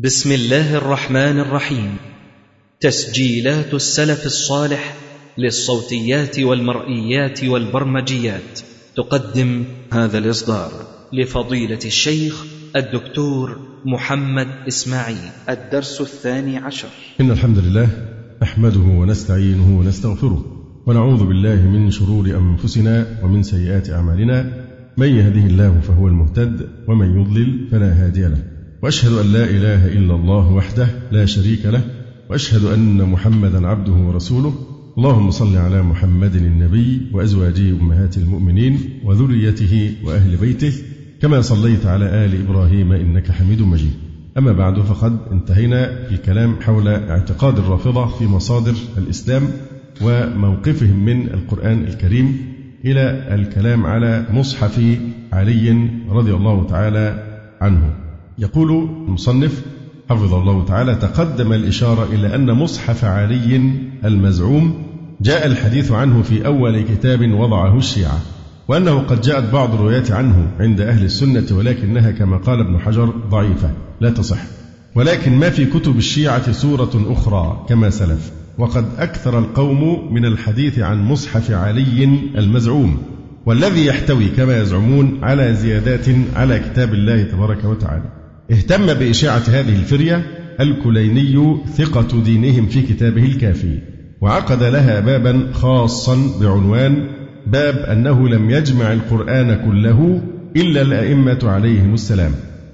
بسم الله الرحمن الرحيم. تسجيلات السلف الصالح للصوتيات والمرئيات والبرمجيات. تقدم هذا الإصدار لفضيلة الشيخ الدكتور محمد إسماعيل. الدرس الثاني عشر. إن الحمد لله نحمده ونستعينه ونستغفره ونعوذ بالله من شرور أنفسنا ومن سيئات أعمالنا. من يهده الله فهو المهتد ومن يضلل فلا هادي له. وأشهد أن لا إله إلا الله وحده لا شريك له وأشهد أن محمدا عبده ورسوله. اللهم صل على محمد النبي وأزواجه أمهات المؤمنين وذريته وأهل بيته كما صليت على آل إبراهيم إنك حميد مجيد. أما بعد فقد انتهينا في الكلام حول اعتقاد الرافضة في مصادر الإسلام وموقفهم من القرآن الكريم إلى الكلام على مصحف علي رضي الله تعالى عنه. يقول المصنف حفظه الله تعالى تقدم الإشارة إلى أن مصحف علي المزعوم جاء الحديث عنه في أول كتاب وضعه الشيعة وأنه قد جاءت بعض الروايات عنه عند أهل السنة ولكنها كما قال ابن حجر ضعيفة لا تصح. ولكن ما في كتب الشيعة سورة أخرى كما سلف وقد أكثر القوم من الحديث عن مصحف علي المزعوم والذي يحتوي كما يزعمون على زيادات على كتاب الله تبارك وتعالى. اهتم بإشاعة هذه الفرية الكليني ثقة دينهم في كتابه الكافي وعقد لها بابا خاصا بعنوان باب أنه لم يجمع القرآن كله إلا الأئمة عليهم السلام.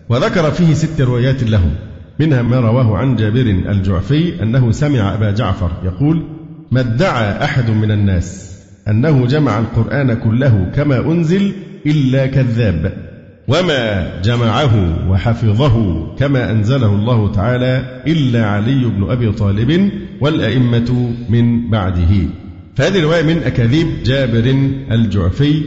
وذكر فيه ست روايات لهم منها ما رواه عن جابر الجعفي أنه سمع أبا جعفر يقول ما ادعى أحد من الناس أنه جمع القرآن كله كما أنزل إلا كذاب. وما جمعه وحفظه كما أنزله الله تعالى إلا علي بن أبي طالب والأئمة من بعده. فهذه رواية من أكاذيب جابر الجعفي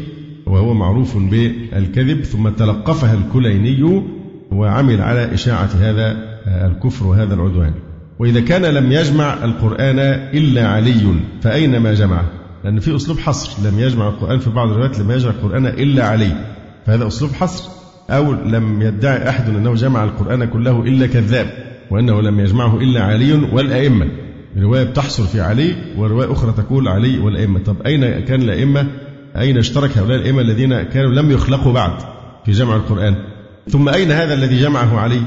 وهو معروف بالكذب ثم تلقفها الكليني وعمل على إشاعة هذا الكفر وهذا العدوان. وإذا كان لم يجمع القرآن إلا علي فأين ما جمعه؟ لأن في أسلوب حصر لم يجمع القرآن في بعض الروايات لم يجمع القرآن إلا علي فهذا أسلوب حصر. أو لم يدعي أحد أنه جمع القرآن كله إلا كذاب وأنه لم يجمعه إلا علي والأئمة. رواية بتحصر في علي ورواية أخرى تقول علي والأئمة. طب أين كان الأئمة؟ أين اشترك هؤلاء الأئمة الذين كانوا لم يخلقوا بعد في جمع القرآن؟ ثم أين هذا الذي جمعه علي؟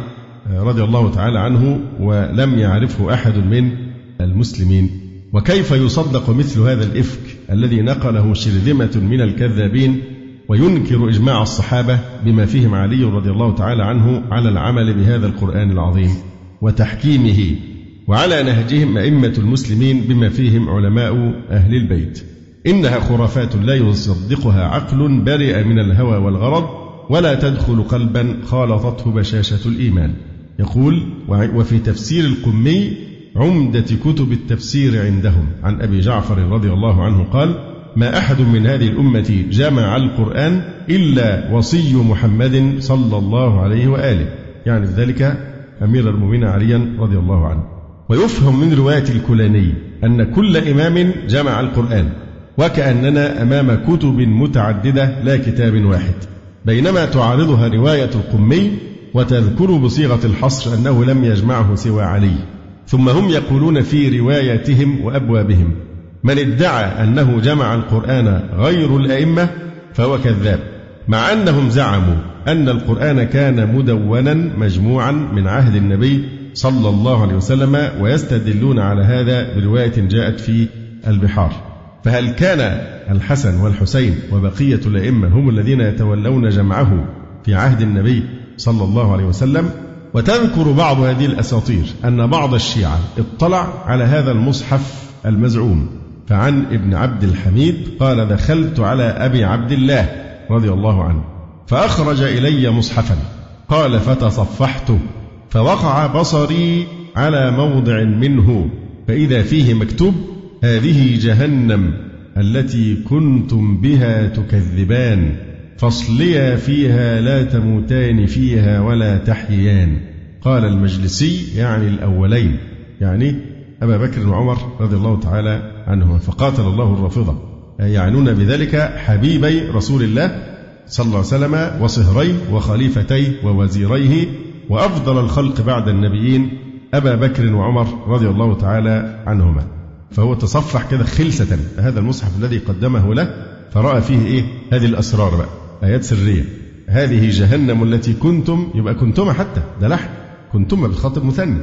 رضي الله تعالى عنه ولم يعرفه أحد من المسلمين. وكيف يصدق مثل هذا الإفك الذي نقله شرذمة من الكذابين وينكر إجماع الصحابة بما فيهم علي رضي الله تعالى عنه على العمل بهذا القرآن العظيم وتحكيمه وعلى نهجهم أئمة المسلمين بما فيهم علماء أهل البيت. إنها خرافات لا يصدقها عقل برئ من الهوى والغرض ولا تدخل قلبا خالطته بشاشة الإيمان. يقول وفي تفسير القمي عمدة كتب التفسير عندهم عن أبي جعفر رضي الله عنه قال ما أحد من هذه الأمة جمع القرآن إلا وصي محمد صلى الله عليه وآله. يعني ذلك أمير المؤمنين عليا رضي الله عنه. ويفهم من رواية الكلاني أن كل إمام جمع القرآن وكأننا أمام كتب متعددة لا كتاب واحد. بينما تعارضها رواية القمي وتذكر بصيغة الحصر أنه لم يجمعه سوى علي. ثم هم يقولون في رواياتهم وأبوابهم. من ادعى أنه جمع القرآن غير الأئمة فهو كذاب مع أنهم زعموا أن القرآن كان مدونا مجموعا من عهد النبي صلى الله عليه وسلم ويستدلون على هذا برواية جاءت في البحار. فهل كان الحسن والحسين وبقية الأئمة هم الذين يتولون جمعه في عهد النبي صلى الله عليه وسلم؟ وتذكر بعض هذه الأساطير أن بعض الشيعة اطلع على هذا المصحف المزعوم. فعن ابن عبد الحميد قال دخلت على أبي عبد الله رضي الله عنه فأخرج إلي مصحفا قال فتصفحته فوقع بصري على موضع منه فإذا فيه مكتوب هذه جهنم التي كنتم بها تكذبان فاصليا فيها لا تموتان فيها ولا تحييان. قال المجلسي يعني الأولين يعني أبا بكر وعمر رضي الله تعالى عنهما فقاتل الله الرافضة يعنون بذلك حبيبي رسول الله صلى الله عليه وسلم وصهريه وخليفتيه ووزيريه وأفضل الخلق بعد النبيين أبا بكر وعمر رضي الله تعالى عنهما. فهو تصفح كده خلسة هذا المصحف الذي قدمه له فرأى فيه إيه؟ هذه الأسرار بقى آيات سرية. هذه جهنم التي كنتم يبقى كنتم حتى ده لحن كنتم بخاطب مثنى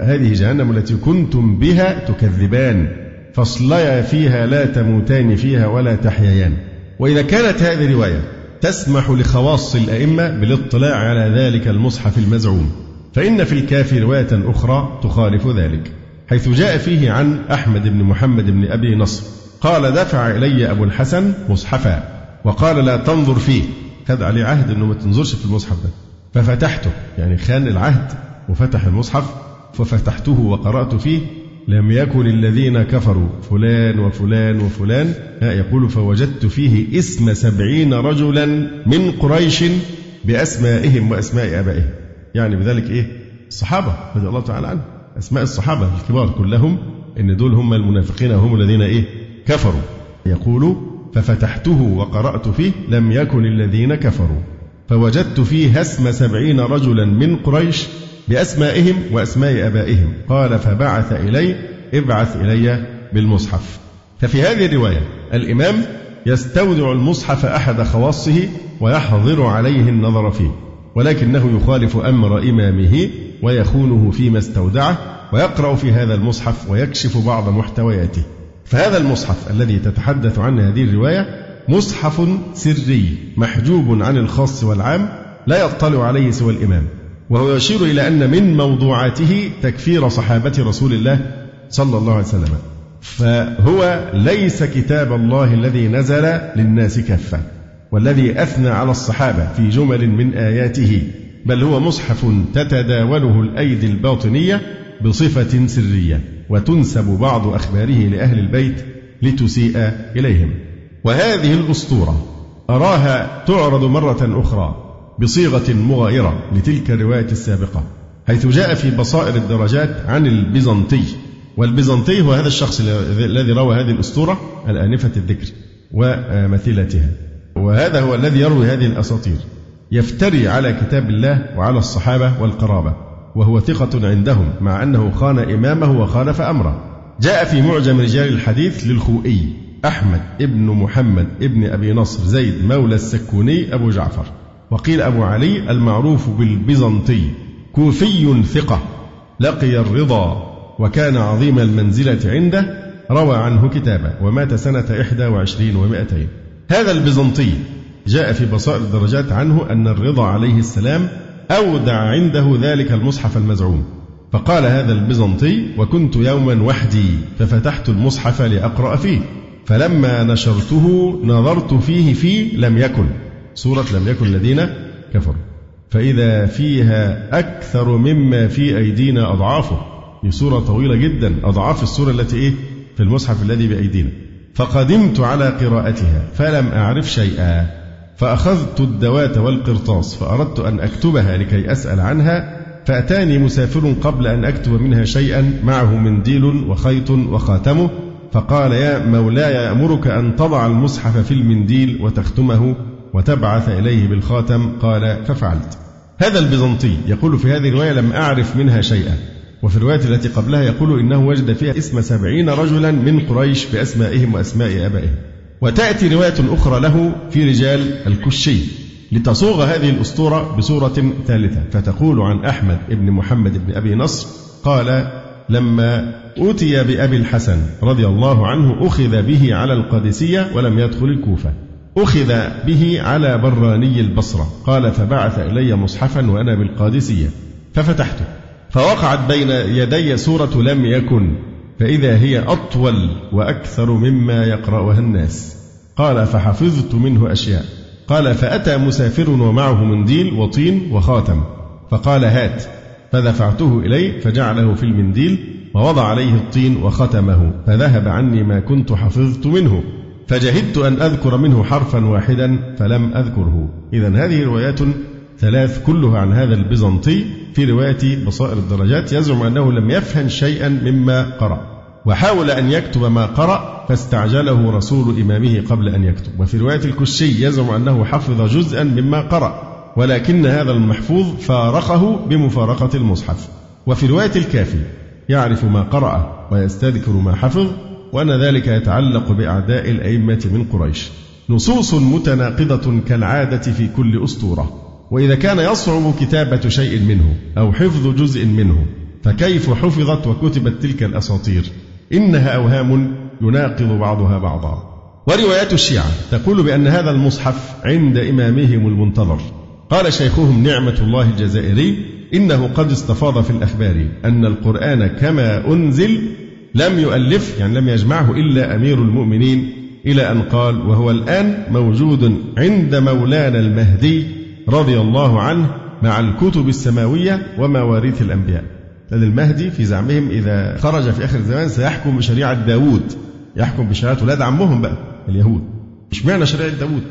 هذه جهنم التي كنتم بها تكذبان فاصليا فيها لا تموتان فيها ولا تحييان. وإذا كانت هذه رواية تسمح لخواص الأئمة بالاطلاع على ذلك المصحف المزعوم فإن في الكافي رواية أخرى تخالف ذلك حيث جاء فيه عن أحمد بن محمد بن أبي نصر قال دفع إلي أبو الحسن مصحفا. وقال لا تنظر فيه خد عليه عهد أنه ما تنظرش في المصحف ده. ففتحته يعني خان العهد وفتح المصحف ففتحته وقرأت فيه لم يكن الذين كفروا فلان وفلان وفلان. يقول فوجدت فيه اسم سبعين رجلا من قريش بأسمائهم وأسماء آبائهم. يعني بذلك إيه؟ الصحابة رضي الله تعالى عنهم. أسماء الصحابة الكبار كلهم إن دول هم المنافقين وهم الذين إيه؟ كفروا. يقول ففتحته وقرأت فيه لم يكن الذين كفروا. فوجدت فيه اسم سبعين رجلا من قريش بأسمائهم وأسماء أبائهم. قال فبعث إلي ابعث إلي بالمصحف. ففي هذه الرواية الإمام يستودع المصحف أحد خواصه ويحظر عليه النظر فيه ولكنه يخالف أمر إمامه ويخونه فيما استودعه ويقرأ في هذا المصحف ويكشف بعض محتوياته. فهذا المصحف الذي تتحدث عنه هذه الرواية مصحف سري محجوب عن الخاص والعام لا يطلع عليه سوى الإمام. وهو يشير إلى أن من موضوعاته تكفير صحابة رسول الله صلى الله عليه وسلم. فهو ليس كتاب الله الذي نزل للناس كافة والذي أثنى على الصحابة في جمل من آياته بل هو مصحف تتداوله الأيدي الباطنية بصفة سرية وتنسب بعض أخباره لأهل البيت لتسيء إليهم. وهذه الأسطورة أراها تعرض مرة أخرى بصيغة مغايرة لتلك الرواية السابقة حيث جاء في بصائر الدرجات عن البيزنطي. والبيزنطي هو هذا الشخص الذي روى هذه الأسطورة الآنفة الذكر ومثيلتها. وهذا هو الذي يروي هذه الأساطير. يفتري على كتاب الله وعلى الصحابة والقرابة وهو ثقة عندهم مع أنه خان إمامه وخالف أمره. جاء في معجم رجال الحديث للخوئي أحمد ابن محمد ابن أبي نصر زيد مولى السكوني أبو جعفر. وقيل أبو علي المعروف بالبيزنطي كوفي ثقة لقي الرضا وكان عظيم المنزلة عنده روى عنه كتابا ومات سنة إحدى وعشرين ومائتين هذا البيزنطي جاء في بصائر الدرجات عنه أن الرضا عليه السلام أودع عنده ذلك المصحف المزعوم. فقال هذا البيزنطي وكنت يوما وحدي ففتحت المصحف لأقرأ فيه فلما نشرته نظرت فيه في لم يكن. سورة لم يكن الذين كفروا. فإذا فيها أكثر مما في أيدينا أضعافه. دي سورة طويلة جدا. أضعاف السورة التي إيه؟ في المصحف الذي بأيدينا. فقدمت على قراءتها فلم أعرف شيئا. فأخذت الدوات والقرطاس فأردت أن أكتبها لكي أسأل عنها. فأتاني مسافر قبل أن أكتب منها شيئا معه منديل وخيط وخاتمه. فقال يا مولاي يأمرك أن تضع المصحف في المنديل وتختمه وتبعث إليه بالخاتم قال ففعلت. هذا البيزنطي يقول في هذه الرواية لم أعرف منها شيئا. وفي الرواية التي قبلها يقول إنه وجد فيها اسم سبعين رجلا من قريش بأسمائهم وأسماء آبائهم. وتأتي رواية أخرى له في رجال الكشي لتصوغ هذه الأسطورة بصورة ثالثة. فتقول عن أحمد بن محمد بن أبي نصر قال لما أوتي بأبي الحسن رضي الله عنه أخذ به على القادسية ولم يدخل الكوفة. أخذ به على براني البصرة. قال فبعث إلي مصحفا وأنا بالقادسية. ففتحته. فوقعت بين يدي سورة لم يكن فإذا هي أطول وأكثر مما يقرأها الناس. قال فحفظت منه أشياء. قال فأتى مسافر ومعه منديل وطين وخاتم. فقال هات. فدفعته إليه فجعله في المنديل ووضع عليه الطين وختمه فذهب عني ما كنت حفظت منه. فجهدت أن أذكر منه حرفا واحدا فلم أذكره. إذا هذه روايات ثلاث كلها عن هذا البيزنطي. في رواية بصائر الدرجات يزعم أنه لم يفهم شيئا مما قرأ. وحاول أن يكتب ما قرأ فاستعجله رسول إمامه قبل أن يكتب. وفي رواية الكشي يزعم أنه حفظ جزءا مما قرأ ولكن هذا المحفوظ فارقه بمفارقة المصحف. وفي رواية الكافي يعرف ما قرأ ويستذكر ما حفظ وأن ذلك يتعلق بأعداء الأئمة من قريش. نصوص متناقضة كالعادة في كل أسطورة. وإذا كان يصعب كتابة شيء منه أو حفظ جزء منه فكيف حفظت وكتبت تلك الأساطير؟ إنها أوهام يناقض بعضها بعضا. وروايات الشيعة تقول بأن هذا المصحف عند إمامهم المنتظر. قال شيخهم نعمة الله الجزائري إنه قد استفاض في الأخبار أن القرآن كما أنزل لم يؤلف يعني لم يجمعه إلا أمير المؤمنين إلى أن قال وهو الآن موجود عند مولانا المهدي رضي الله عنه مع الكتب السماوية ومواريث الأنبياء. لأن المهدي في زعمهم إذا خرج في آخر الزمان سيحكم بشريعة داوود يحكم بشريعة ولاد عمهم بقى اليهود. اشمعنى شريعة داوود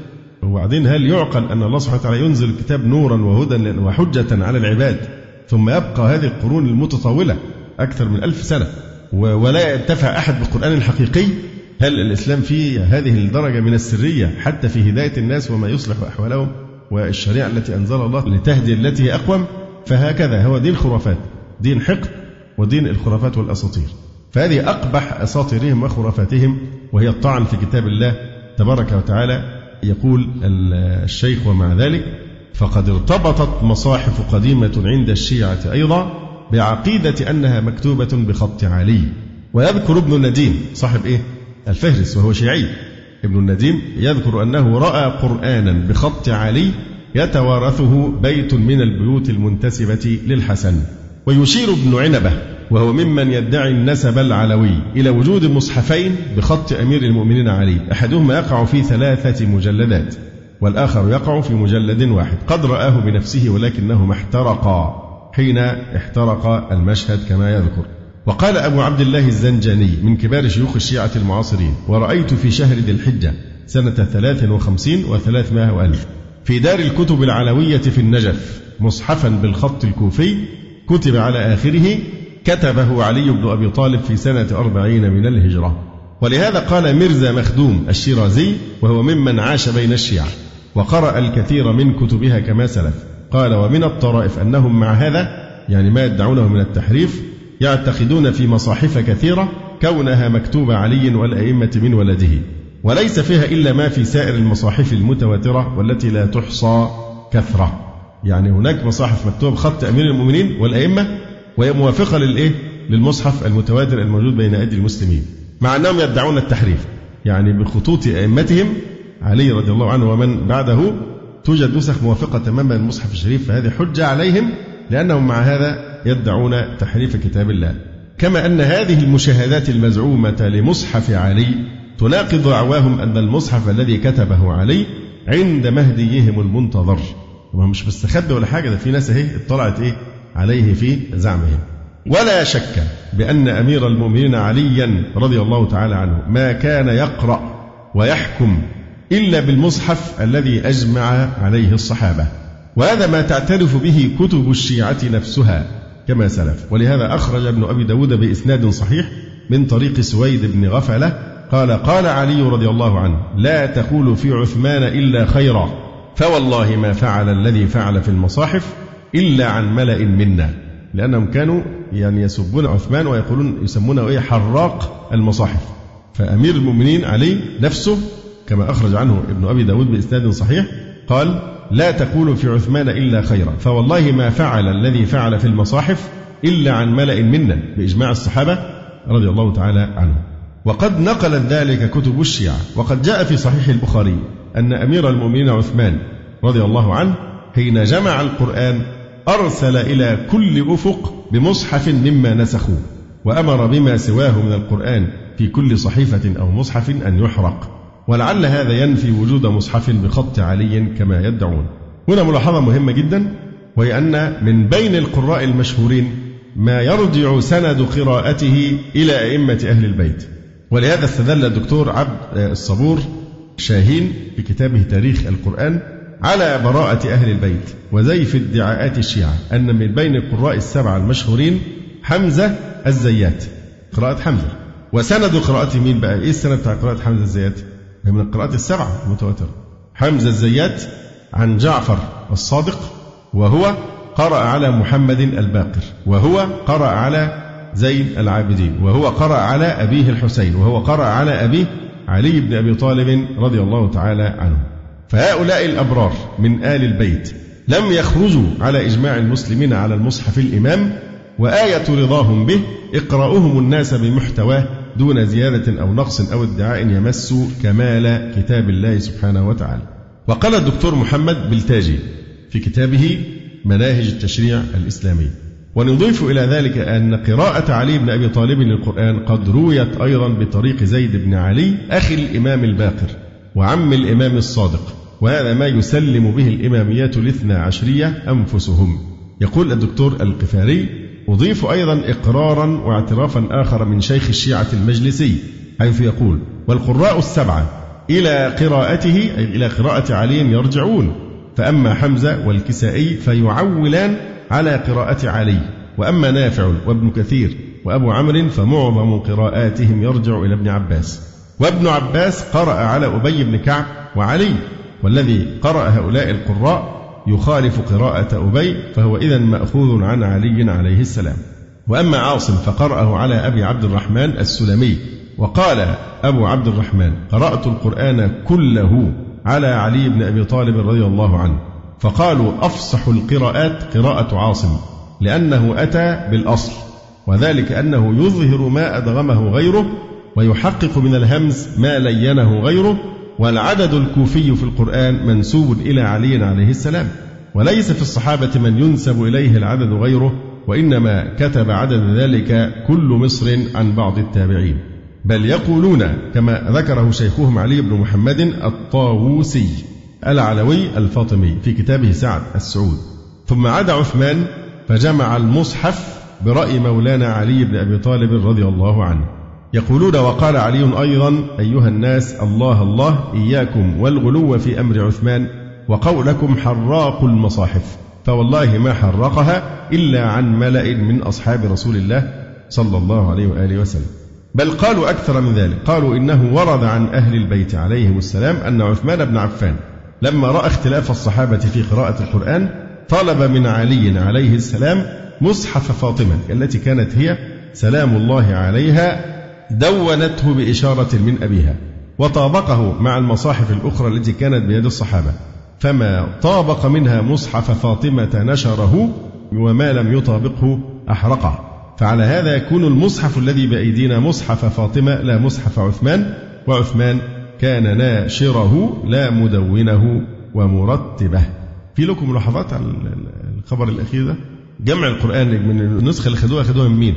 وبعدين هل يعقل أن الله سبحانه وتعالى ينزل الكتاب نورا وهدى وحجة على العباد ثم يبقى هذه القرون المتطاولة أكثر من ألف سنة؟ ولا ينتفع أحد بالقرآن الحقيقي. هل الإسلام فيه هذه الدرجة من السرية حتى في هداية الناس وما يصلح أحوالهم والشريعة التي أنزل الله لتهدي التي هي أقوم؟ فهكذا هو دين خرافات دين حقد ودين الخرافات والأساطير. فهذه أقبح أساطيرهم وخرافاتهم وهي الطعن في كتاب الله تبارك وتعالى. يقول الشيخ ومع ذلك فقد ارتبطت مصاحف قديمة عند الشيعة أيضا بعقيدة أنها مكتوبة بخط علي. ويذكر ابن النديم صاحب إيه؟ الفهرس وهو شيعي. ابن النديم يذكر أنه رأى قرآنا بخط علي يتوارثه بيت من البيوت المنتسبة للحسن. ويشير ابن عنبة وهو ممن يدعي النسب العلوي إلى وجود مصحفين بخط أمير المؤمنين علي. أحدهما يقع في ثلاثة مجلدات والآخر يقع في مجلد واحد. قد رآه بنفسه ولكنهما احترقا. حين احترق المشهد كما يذكر. وقال أبو عبد الله الزنجاني من كبار شيوخ الشيعة المعاصرين ورأيت في شهر ذي الحجة سنة ثلاث وخمسين وثلاثمائة وألف في دار الكتب العلوية في النجف مصحفا بالخط الكوفي كتب على آخره كتبه علي بن أبي طالب في سنة أربعين من الهجرة. ولهذا قال مرزا مخدوم الشيرازي وهو ممن عاش بين الشيعة وقرأ الكثير من كتبها كما سلف. قال ومن الطرائف أنهم مع هذا يعني ما يدعونه من التحريف يعتقدون في مصاحف كثيرة كونها مكتوبة علي والأئمة من ولده. وليس فيها إلا ما في سائر المصاحف المتواترة والتي لا تحصى كثرة. يعني هناك مصاحف مكتوبة بخط أمير المؤمنين والأئمة وهي موافقة للإيه؟ للمصحف المتواتر الموجود بين أيدي المسلمين. مع أنهم يدعون التحريف. يعني بخطوط أئمتهم علي رضي الله عنه ومن بعده توجد نسخ موافقة تماما للمصحف الشريف فهذه حجة عليهم لأنهم مع هذا يدعون تحريف كتاب الله. كما أن هذه المشاهدات المزعومة لمصحف علي تناقض دعواهم أن المصحف الذي كتبه علي عند مهديهم المنتظر. وهو مش مستخبي ولا حاجة ده في ناس أهي اطلعت إيه؟ عليه في زعمهم. ولا شك بأن أمير المؤمنين عليا رضي الله تعالى عنه ما كان يقرأ ويحكم إلا بالمصحف الذي أجمع عليه الصحابة. وهذا ما تعترف به كتب الشيعة نفسها كما سلف. ولهذا أخرج ابن أبي داود بإسناد صحيح من طريق سويد بن غفلة قال قال علي رضي الله عنه لا تقول في عثمان إلا خيرا فوالله ما فعل الذي فعل في المصاحف إلا عن ملأ منا. لأنهم كانوا يعني يسبون عثمان ويقولون يسمونه إيه حراق المصاحف. فأمير المؤمنين علي نفسه كما أخرج عنه ابن أبي داود بإسناد صحيح قال لا تقولوا في عثمان إلا خيرا فوالله ما فعل الذي فعل في المصاحف إلا عن ملأ منا بإجماع الصحابة رضي الله تعالى عنهم. وقد نقلت ذلك كتب الشيعة وقد جاء في صحيح البخاري أن أمير المؤمنين عثمان رضي الله عنه حين جمع القرآن أرسل إلى كل أفق بمصحف مما نسخوه وأمر بما سواه من القرآن في كل صحيفة أو مصحف أن يحرق. ولعل هذا ينفي وجود مصحف بخط علي كما يدعون هنا ملاحظة مهمة جدا وهي أن من بين القراء المشهورين ما يرجع سند قراءته إلى أئمة أهل البيت ولهذا استدل الدكتور عبد الصبور شاهين في كتابه تاريخ القرآن على براءة أهل البيت وزيف ادعاءات الشيعة أن من بين القراء السبعة المشهورين حمزة الزيات قراءة حمزة وسند قراءة مين بقى؟ إيه السند بتاع قراءة حمزة الزيات؟ هي من القراءات السبعة المتواترة. حمزة الزيات عن جعفر الصادق وهو قرأ على محمد الباقر وهو قرأ على زين العابدين وهو قرأ على أبيه الحسين وهو قرأ على أبيه علي بن أبي طالب رضي الله تعالى عنه. فهؤلاء الأبرار من آل البيت لم يخرجوا على إجماع المسلمين على المصحف الإمام وآية رضاهم به إقراؤهم الناس بمحتواه دون زيادة أو نقص أو ادعاء يمس كمال كتاب الله سبحانه وتعالى. وقال الدكتور محمد بلتاجي في كتابه مناهج التشريع الإسلامي. ونضيف إلى ذلك أن قراءة علي بن أبي طالب للقرآن قد رويت أيضا بطريق زيد بن علي أخي الإمام الباقر وعم الإمام الصادق. وهذا ما يسلم به الإمامية الاثنى عشرية أنفسهم. يقول الدكتور القفاري أضيف أيضا إقرارا واعترافا آخر من شيخ الشيعة المجلسي حيث يقول والقراء السبعة إلى قراءته أي إلى قراءة علي يرجعون فأما حمزة والكسائي فيعولان على قراءة علي وأما نافع وابن كثير وأبو عمرو فمعظم قراءاتهم يرجع إلى ابن عباس. وابن عباس قرأ على أبي بن كعب وعلي والذي قرأ هؤلاء القراء يخالف قراءة أبي فهو إذا مأخوذ عن علي عليه السلام. وأما عاصم فقرأه على أبي عبد الرحمن السلمي وقال أبو عبد الرحمن قرأت القرآن كله على علي بن أبي طالب رضي الله عنه فقالوا أفصح القراءات قراءة عاصم لأنه أتى بالأصل وذلك أنه يظهر ما أدغمه غيره ويحقق من الهمز ما لينه غيره والعدد الكوفي في القرآن منسوب إلى علي عليه السلام وليس في الصحابة من ينسب إليه العدد غيره وإنما كتب عدد ذلك كل مصر عن بعض التابعين. بل يقولون كما ذكره شيخهم علي بن محمد الطاووسي العلوي الفاطمي في كتابه سعد السعود. ثم عاد عثمان فجمع المصحف برأي مولانا علي بن أبي طالب رضي الله عنه. يقولون وقال علي أيضا أيها الناس الله الله إياكم والغلو في أمر عثمان وقولكم حراق المصاحف فوالله ما حرقها إلا عن ملأ من أصحاب رسول الله صلى الله عليه وآله وسلم. بل قالوا أكثر من ذلك قالوا إنه ورد عن أهل البيت عليهم السلام أن عثمان بن عفان لما رأى اختلاف الصحابة في قراءة القرآن طلب من علي عليه السلام مصحف فاطمة التي كانت هي سلام الله عليها دونته بإشارة من أبيها وطابقه مع المصاحف الأخرى التي كانت بيد الصحابة فما طابق منها مصحف فاطمة نشره وما لم يطابقه أحرقه. فعلى هذا يكون المصحف الذي بأيدينا مصحف فاطمة لا مصحف عثمان وعثمان كان ناشره لا مدونه ومرتبه. في لكم ملاحظات على الخبر الأخير ده؟ جمع القرآن من النسخة اللي خدوها خدوها من مين؟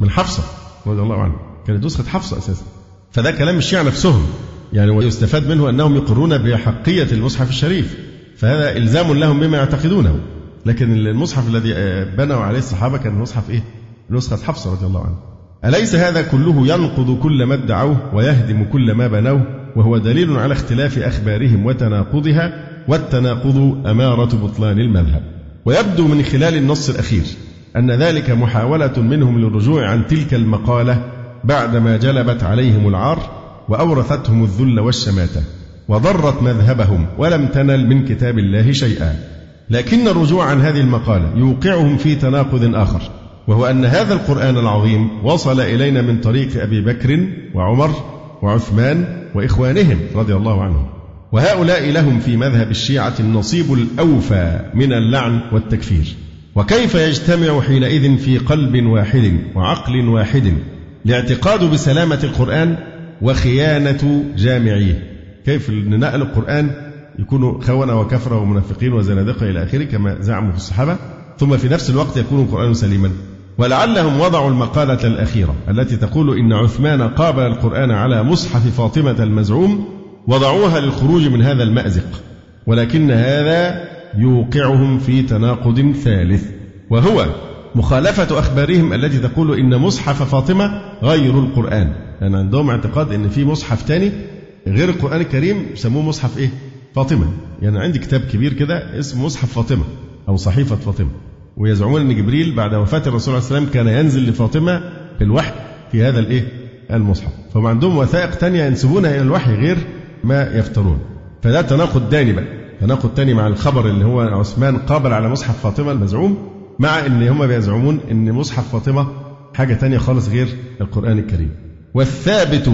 من حفصة رضي الله عنها كانت نسخة حفصة أساسا. فده كلام الشيعة نفسهم. يعني ويستفاد منه أنهم يقرون بحقية المصحف الشريف. فهذا إلزام لهم بما يعتقدونه. لكن المصحف الذي بنوا عليه الصحابة كان مصحف إيه؟ نسخة حفصة رضي الله عنها أليس هذا كله ينقض كل ما ادعوه ويهدم كل ما بنوه؟ وهو دليل على اختلاف أخبارهم وتناقضها والتناقض أمارة بطلان المذهب. ويبدو من خلال النص الأخير أن ذلك محاولة منهم للرجوع عن تلك المقالة بعدما جلبت عليهم العار وأورثتهم الذل والشماتة وضرت مذهبهم ولم تنل من كتاب الله شيئا. لكن الرجوع عن هذه المقالة يوقعهم في تناقض آخر وهو أن هذا القرآن العظيم وصل إلينا من طريق أبي بكر وعمر وعثمان وإخوانهم رضي الله عنهم. وهؤلاء لهم في مذهب الشيعة النصيب الأوفى من اللعن والتكفير. وكيف يجتمع حينئذ في قلب واحد وعقل واحد؟ الاعتقاد بسلامة القرآن وخيانة جامعيه. كيف أن نقل القرآن؟ يكونوا خونة وكفرة ومنافقين وزنادقة إلى آخره كما زعموا في الصحابة ثم في نفس الوقت يكون القرآن سليما. ولعلهم وضعوا المقالة الأخيرة التي تقول إن عثمان قابل القرآن على مصحف فاطمة المزعوم وضعوها للخروج من هذا المأزق. ولكن هذا يوقعهم في تناقض ثالث وهو مخالفة أخبارهم التي تقول إن مصحف فاطمة غير القرآن. لأن عندهم اعتقاد إن في مصحف ثاني غير القرآن الكريم يسموه مصحف إيه؟ فاطمة. يعني عندي كتاب كبير كده اسمه مصحف فاطمة أو صحيفة فاطمة. ويزعمون أن جبريل بعد وفاة الرسول عليه السلام كان ينزل لفاطمة بالوحي في هذا الإيه؟ المصحف. فهم عندهم وثائق تانية ينسبونها إلى الوحي غير ما يفترون. فده تناقض داني بقى. تناقض تاني مع الخبر اللي هو عثمان قابل على مصحف فاطمة المزعوم. مع إن هم بيزعمون إن مصحف فاطمة حاجة تانية خالص غير القرآن الكريم. والثابت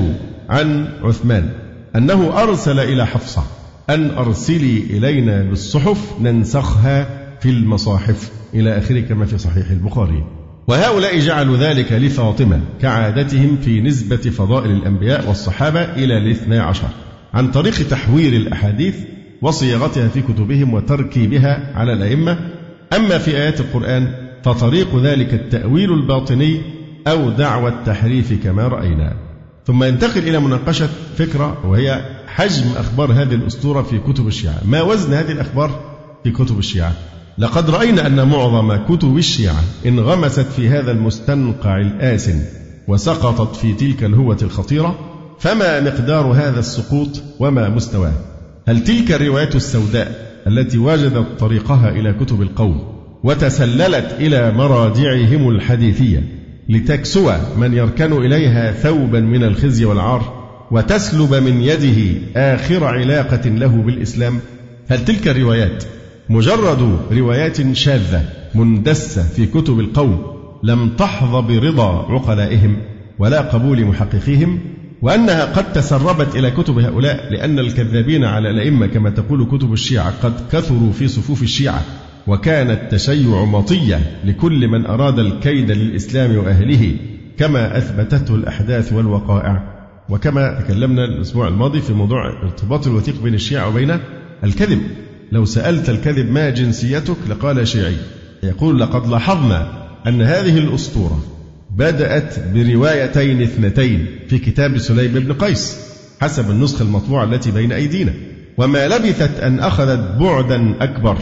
عن عثمان أنه أرسل إلى حفصة أن أرسلي إلينا بالصحف ننسخها في المصاحف إلى آخره كما في صحيح البخاري. وهؤلاء جعلوا ذلك لفاطمة كعادتهم في نسبة فضائل الأنبياء والصحابة إلى الاثنى عشر عن طريق تحوير الأحاديث وصياغتها في كتبهم وتركيبها على الأئمة أما في آيات القرآن فطريق ذلك التأويل الباطني أو دعوى التحريف كما رأينا. ثم ينتقل إلى مناقشة فكرة وهي حجم أخبار هذه الأسطورة في كتب الشيعة. ما وزن هذه الأخبار في كتب الشيعة؟ لقد رأينا أن معظم كتب الشيعة انغمست في هذا المستنقع الآسن وسقطت في تلك الهوة الخطيرة فما مقدار هذا السقوط وما مستواه؟ هل تلك الروايات السوداء التي وجدت طريقها إلى كتب القوم وتسللت إلى مراجعهم الحديثية لتكسو من يركن إليها ثوبا من الخزي والعار وتسلب من يده آخر علاقة له بالإسلام. هل تلك الروايات مجرد روايات شاذة مندسة في كتب القوم لم تحظى برضا عقلائهم ولا قبول محققيهم؟ وأنها قد تسربت إلى كتب هؤلاء لأن الكذابين على الأئمة كما تقول كتب الشيعة قد كثروا في صفوف الشيعة وكان التشيع مطية لكل من أراد الكيد للإسلام وأهله كما أثبتته الأحداث والوقائع. وكما تكلمنا الأسبوع الماضي في موضوع ارتباط الوثيق بين الشيعة وبين الكذب. لو سألت الكذب ما جنسيتك لقال شيعي يقول لقد لاحظنا أن هذه الأسطورة بدأت بروايتين اثنتين في كتاب سليم بن قيس حسب النسخة المطبوعة التي بين أيدينا. وما لبثت أن أخذت بعدا أكبر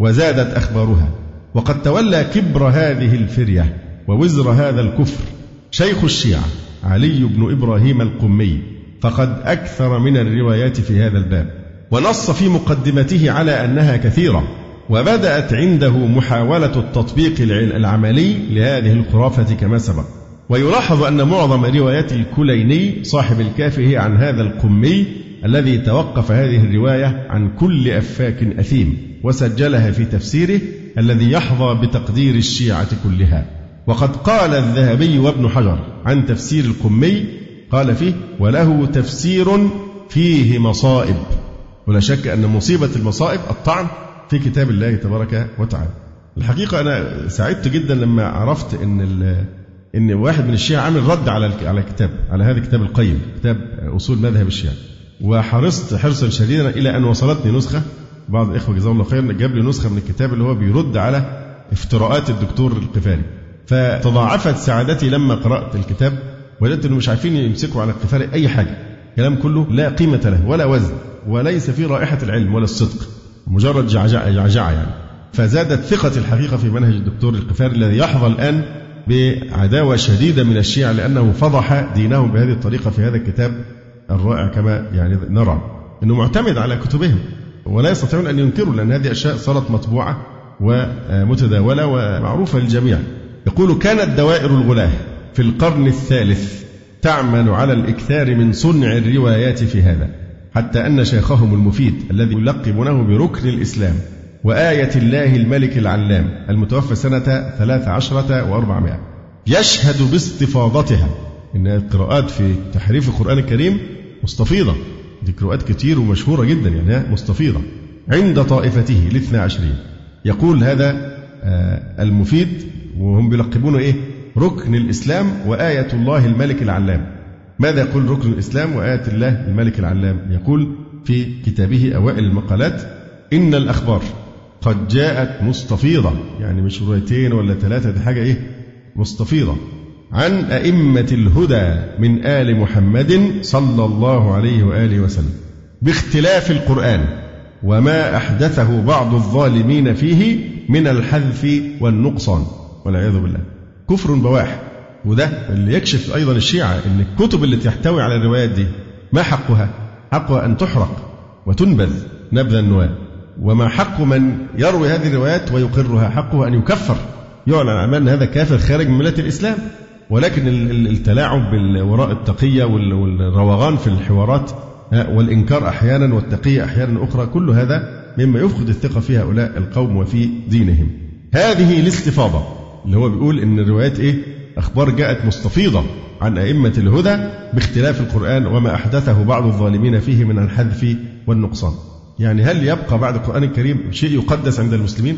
وزادت أخبارها. وقد تولى كبر هذه الفرية ووزر هذا الكفر شيخ الشيعة علي بن إبراهيم القمي. فقد أكثر من الروايات في هذا الباب. ونص في مقدمته على أنها كثيرة. وبدأت عنده محاولة التطبيق العملي لهذه الخرافة كما سبق. ويلاحظ أن معظم روايات الكليني صاحب الكافي عن هذا القمي الذي توقف هذه الرواية عن كل أفاك أثيم وسجلها في تفسيره الذي يحظى بتقدير الشيعة كلها. وقد قال الذهبي وابن حجر عن تفسير القمي قال فيه وله تفسير فيه مصائب. ولا شك أن مصيبة المصائب الطعن في كتاب الله تبارك وتعالى. الحقيقة أنا سعدت جدا لما عرفت أن إن واحد من الشيعة عامل رد على على الكتاب على هذا الكتاب القيم كتاب أصول مذهب الشيعة. وحرصت حرصا شديدا إلى أن وصلتني نسخة بعض الإخوة جزاهم الله خيرا جاب لي نسخة من الكتاب اللي هو بيرد على افتراءات الدكتور القفاري. فتضاعفت سعادتي لما قرأت الكتاب وجدت إنه مش عارفين يمسكوا على القفاري أي حاجة. كلام كله لا قيمة له ولا وزن وليس فيه رائحة العلم ولا الصدق. مجرد جعجعه جعجعة يعني فزادت ثقتي الحقيقة في منهج الدكتور القفاري الذي يحظى الآن بعداوة شديدة من الشيعة لأنه فضح دينهم بهذه الطريقة في هذا الكتاب الرائع كما يعني نرى إنه معتمد على كتبهم ولا يستطيعون أن ينكروا لأن هذه أشياء صارت مطبوعة ومتداولة ومعروفة للجميع. يقول كانت دوائر الغلاة في القرن الثالث تعمل على الإكثار من صنع الروايات في هذا حتى أن شيخهم المفيد الذي يلقبونه بركن الإسلام وآية الله الملك العلام المتوفى سنة ثلاث عشرة وأربعمائة. يشهد باستفاضتها. إن القراءات في تحريف القرآن الكريم مستفيضة. دي قراءات كتير ومشهورة جدا يعني مستفيضة. عند طائفته الاثنى عشرين. يقول هذا آه، المفيد وهم بيلقبونه إيه؟ ركن الإسلام وآية الله الملك العلام. ماذا يقول ركن الإسلام وآية الله الملك العلام؟ يقول في كتابه أوائل المقالات إن الأخبار قد جاءت مستفيضة. يعني مش روايتين ولا ثلاثة دي حاجة إيه؟ مستفيضة. عن أئمة الهدى من آل محمد صلى الله عليه وآله وسلم باختلاف القرآن وما أحدثه بعض الظالمين فيه من الحذف والنقصان. والعياذ بالله. كفر بواح. وده اللي يكشف أيضا الشيعة أن الكتب اللي تحتوي على الروايات دي ما حقها؟ حقها أن تحرق وتنبذ نبذ النواة. وما حق من يروي هذه الروايات ويقرها؟ حقه أن يكفر. يعلن عن أن هذا كافر خارج من ملة الإسلام. ولكن التلاعب وراء التقية والروغان في الحوارات والإنكار أحيانا والتقية أحيانا أخرى كل هذا مما يفقد الثقة في هؤلاء القوم وفي دينهم. هذه الاستفاضة اللي هو بيقول إن الروايات إيه؟ أخبار جاءت مستفيضة عن أئمة الهدى باختلاف القرآن وما أحدثه بعض الظالمين فيه من الحذف والنقصان. يعني هل يبقى بعد القرآن الكريم شيء يقدس عند المسلمين؟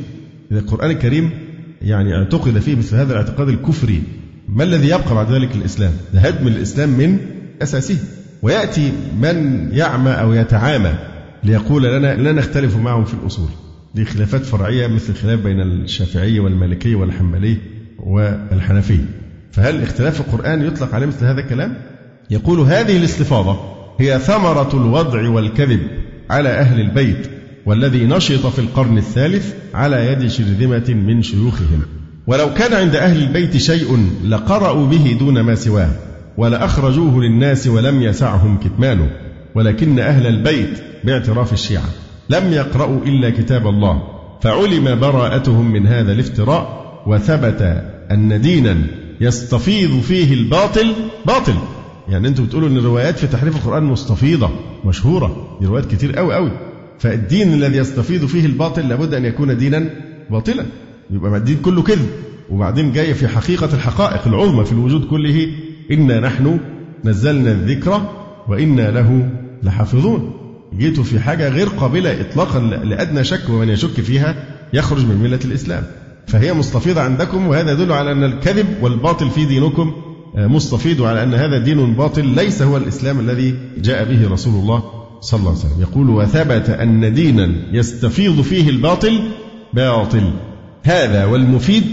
إذا القرآن الكريم يعني اعتقد فيه مثل هذا الاعتقاد الكفري ما الذي يبقى بعد ذلك الإسلام؟ ده هدم الإسلام من أساسه. ويأتي من يعمى أو يتعامى ليقول لنا لا نختلف معهم في الأصول. دي خلافات فرعية مثل الخلاف بين الشافعية والمالكية والحنبلية والحنفية فهل اختلاف القرآن يطلق عليه مثل هذا الكلام؟ يقول هذه الاستفاضة هي ثمرة الوضع والكذب على أهل البيت والذي نشط في القرن الثالث على يد شرذمة من شيوخهم ولو كان عند أهل البيت شيء لقرأوا به دون ما سواه ولأخرجوه للناس ولم يسعهم كتمانه ولكن أهل البيت باعتراف الشيعة لم يقرأوا إلا كتاب الله فعلم براءتهم من هذا الافتراء وثبت أن دينا يستفيض فيه الباطل باطل. يعني أنتوا بتقولوا إن الروايات في تحريف القرآن مستفيضة مشهورة دي روايات كتير قوي قوي فالدين الذي يستفيض فيه الباطل لابد أن يكون دينا باطلا. يبقى الدين كله كذب. وبعدين جاي في حقيقة الحقائق العظمى في الوجود كله إنا نحن نزلنا الذكر وإنا له لحافظون. جيتوا في حاجة غير قابلة اطلاقا لأدنى شك ومن يشك فيها يخرج من ملة الإسلام. فهي مستفيضة عندكم وهذا يدل على أن الكذب والباطل في دينكم مستفيض على أن هذا دين باطل ليس هو الإسلام الذي جاء به رسول الله صلى الله عليه وسلم. يقول وثبت أن دينا يستفيض فيه الباطل باطل. هذا والمفيد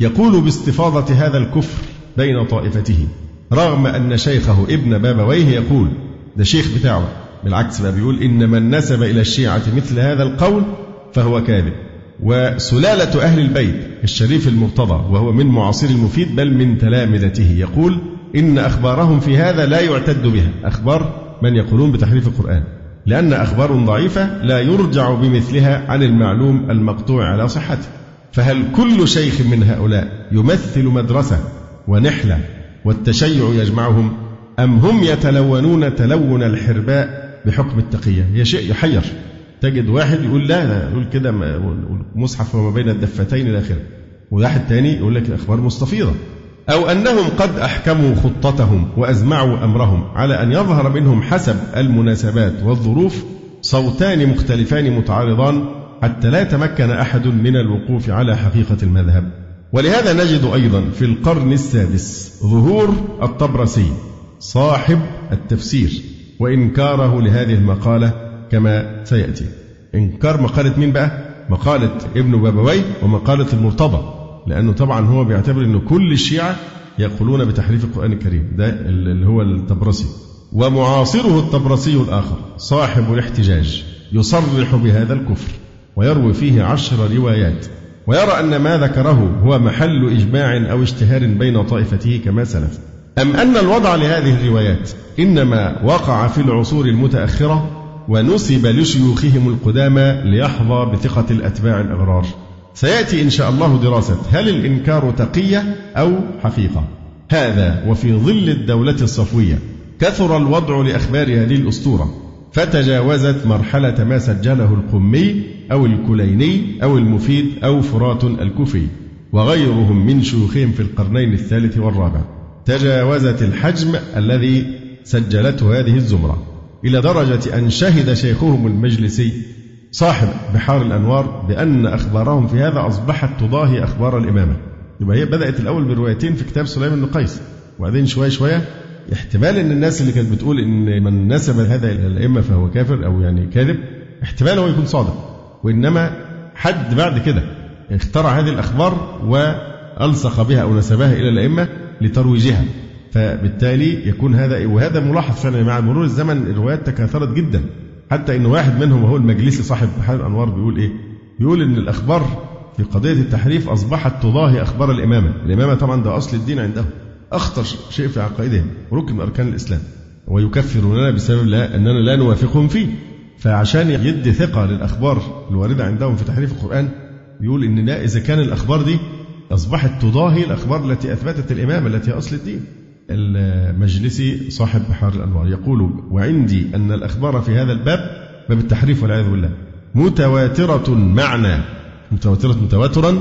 يقول باستفاضة هذا الكفر بين طائفته رغم أن شيخه ابن بابويه يقول ده شيخ بتاعه بالعكس بقى بيقول إن من نسب إلى الشيعة مثل هذا القول فهو كاذب. وسلالة أهل البيت الشريف المرتضى وهو من معاصر المفيد بل من تلامذته. يقول إن أخبارهم في هذا لا يعتد بها. أخبار من يقولون بتحريف القرآن. لأن أخبار ضعيفة لا يرجع بمثلها عن المعلوم المقطوع على صحته. فهل كل شيخ من هؤلاء يمثل مدرسة ونحلة والتشيع يجمعهم أم هم يتلونون تلون الحرباء بحكم التقية؟ هي شيء يحير. تجد واحد يقول لا لا يقول كده مصحف وما بين الدفتين إلى آخره. وواحد تاني يقول لك الأخبار مستفيضة. أو أنهم قد أحكموا خطتهم وأزمعوا أمرهم على أن يظهر منهم حسب المناسبات والظروف صوتان مختلفان متعارضان حتى لا يتمكن أحد من الوقوف على حقيقة المذهب. ولهذا نجد أيضا في القرن السادس ظهور الطبرسي صاحب التفسير وإنكاره لهذه المقالة كما سيأتي. إنكار مقالة مين بقى؟ مقالة ابن بابوي ومقالة المرتضى لأنه طبعا هو بيعتبر أن كل الشيعة يقولون بتحريف القرآن الكريم. ده اللي هو الطبرسي. ومعاصره الطبرسي الآخر صاحب الاحتجاج يصرح بهذا الكفر ويروي فيه عشر روايات. ويرى أن ما ذكره هو محل إجماع أو اشتهار بين طائفته كما سلف. أم أن الوضع لهذه الروايات إنما وقع في العصور المتأخرة؟ ونسب لشيوخهم القدامى ليحظى بثقة الأتباع الأغرار. سيأتي إن شاء الله دراسة هل الإنكار تقية أو حقيقة هذا وفي ظل الدولة الصفوية كثر الوضع لأخبار هذه الأسطورة فتجاوزت مرحلة ما سجله القمي أو الكليني أو المفيد أو فرات الكوفي وغيرهم من شيوخهم في القرنين الثالث والرابع. تجاوزت الحجم الذي سجلته هذه الزمرة. إلى درجة أن شهد شيخهم المجلسي صاحب بحار الأنوار بأن أخبارهم في هذا أصبحت تضاهي أخبار الإمامة. يبقى هي بدأت الأول بروايتين في كتاب سليمان بن قيس وبعدين شوية شوية. احتمال إن الناس اللي كانت بتقول إن من نسب هذا إلى الأئمة فهو كافر أو يعني كاذب احتمال هو يكون صادق. وإنما حد بعد كده اخترع هذه الأخبار وألصق بها أو نسبها إلى الأئمة لترويجها. فبالتالي يكون هذا وهذا ملاحظ فعلا مع مرور الزمن الروايات تكاثرت جدا. حتى إن واحد منهم وهو المجلسي صاحب بحار الأنوار بيقول إيه؟ بيقول إن الأخبار في قضية التحريف أصبحت تضاهي أخبار الإمامة، الإمامة طبعا ده أصل الدين عندهم. أخطر شيء في عقائدهم ركن من أركان الإسلام. ويكفروننا بسبب لا أننا لا نوافقهم فيه. فعشان يدي ثقة للأخبار الواردة عندهم في تحريف القرآن يقول إن لا إذا كان الأخبار دي أصبحت تضاهي الأخبار التي أثبتت الإمامة التي هي أصل الدين. المجلسي صاحب بحار الأنوار. يقول وعندي أن الأخبار في هذا الباب باب التحريف والعياذ بالله متواترة معنى متواترة تواترا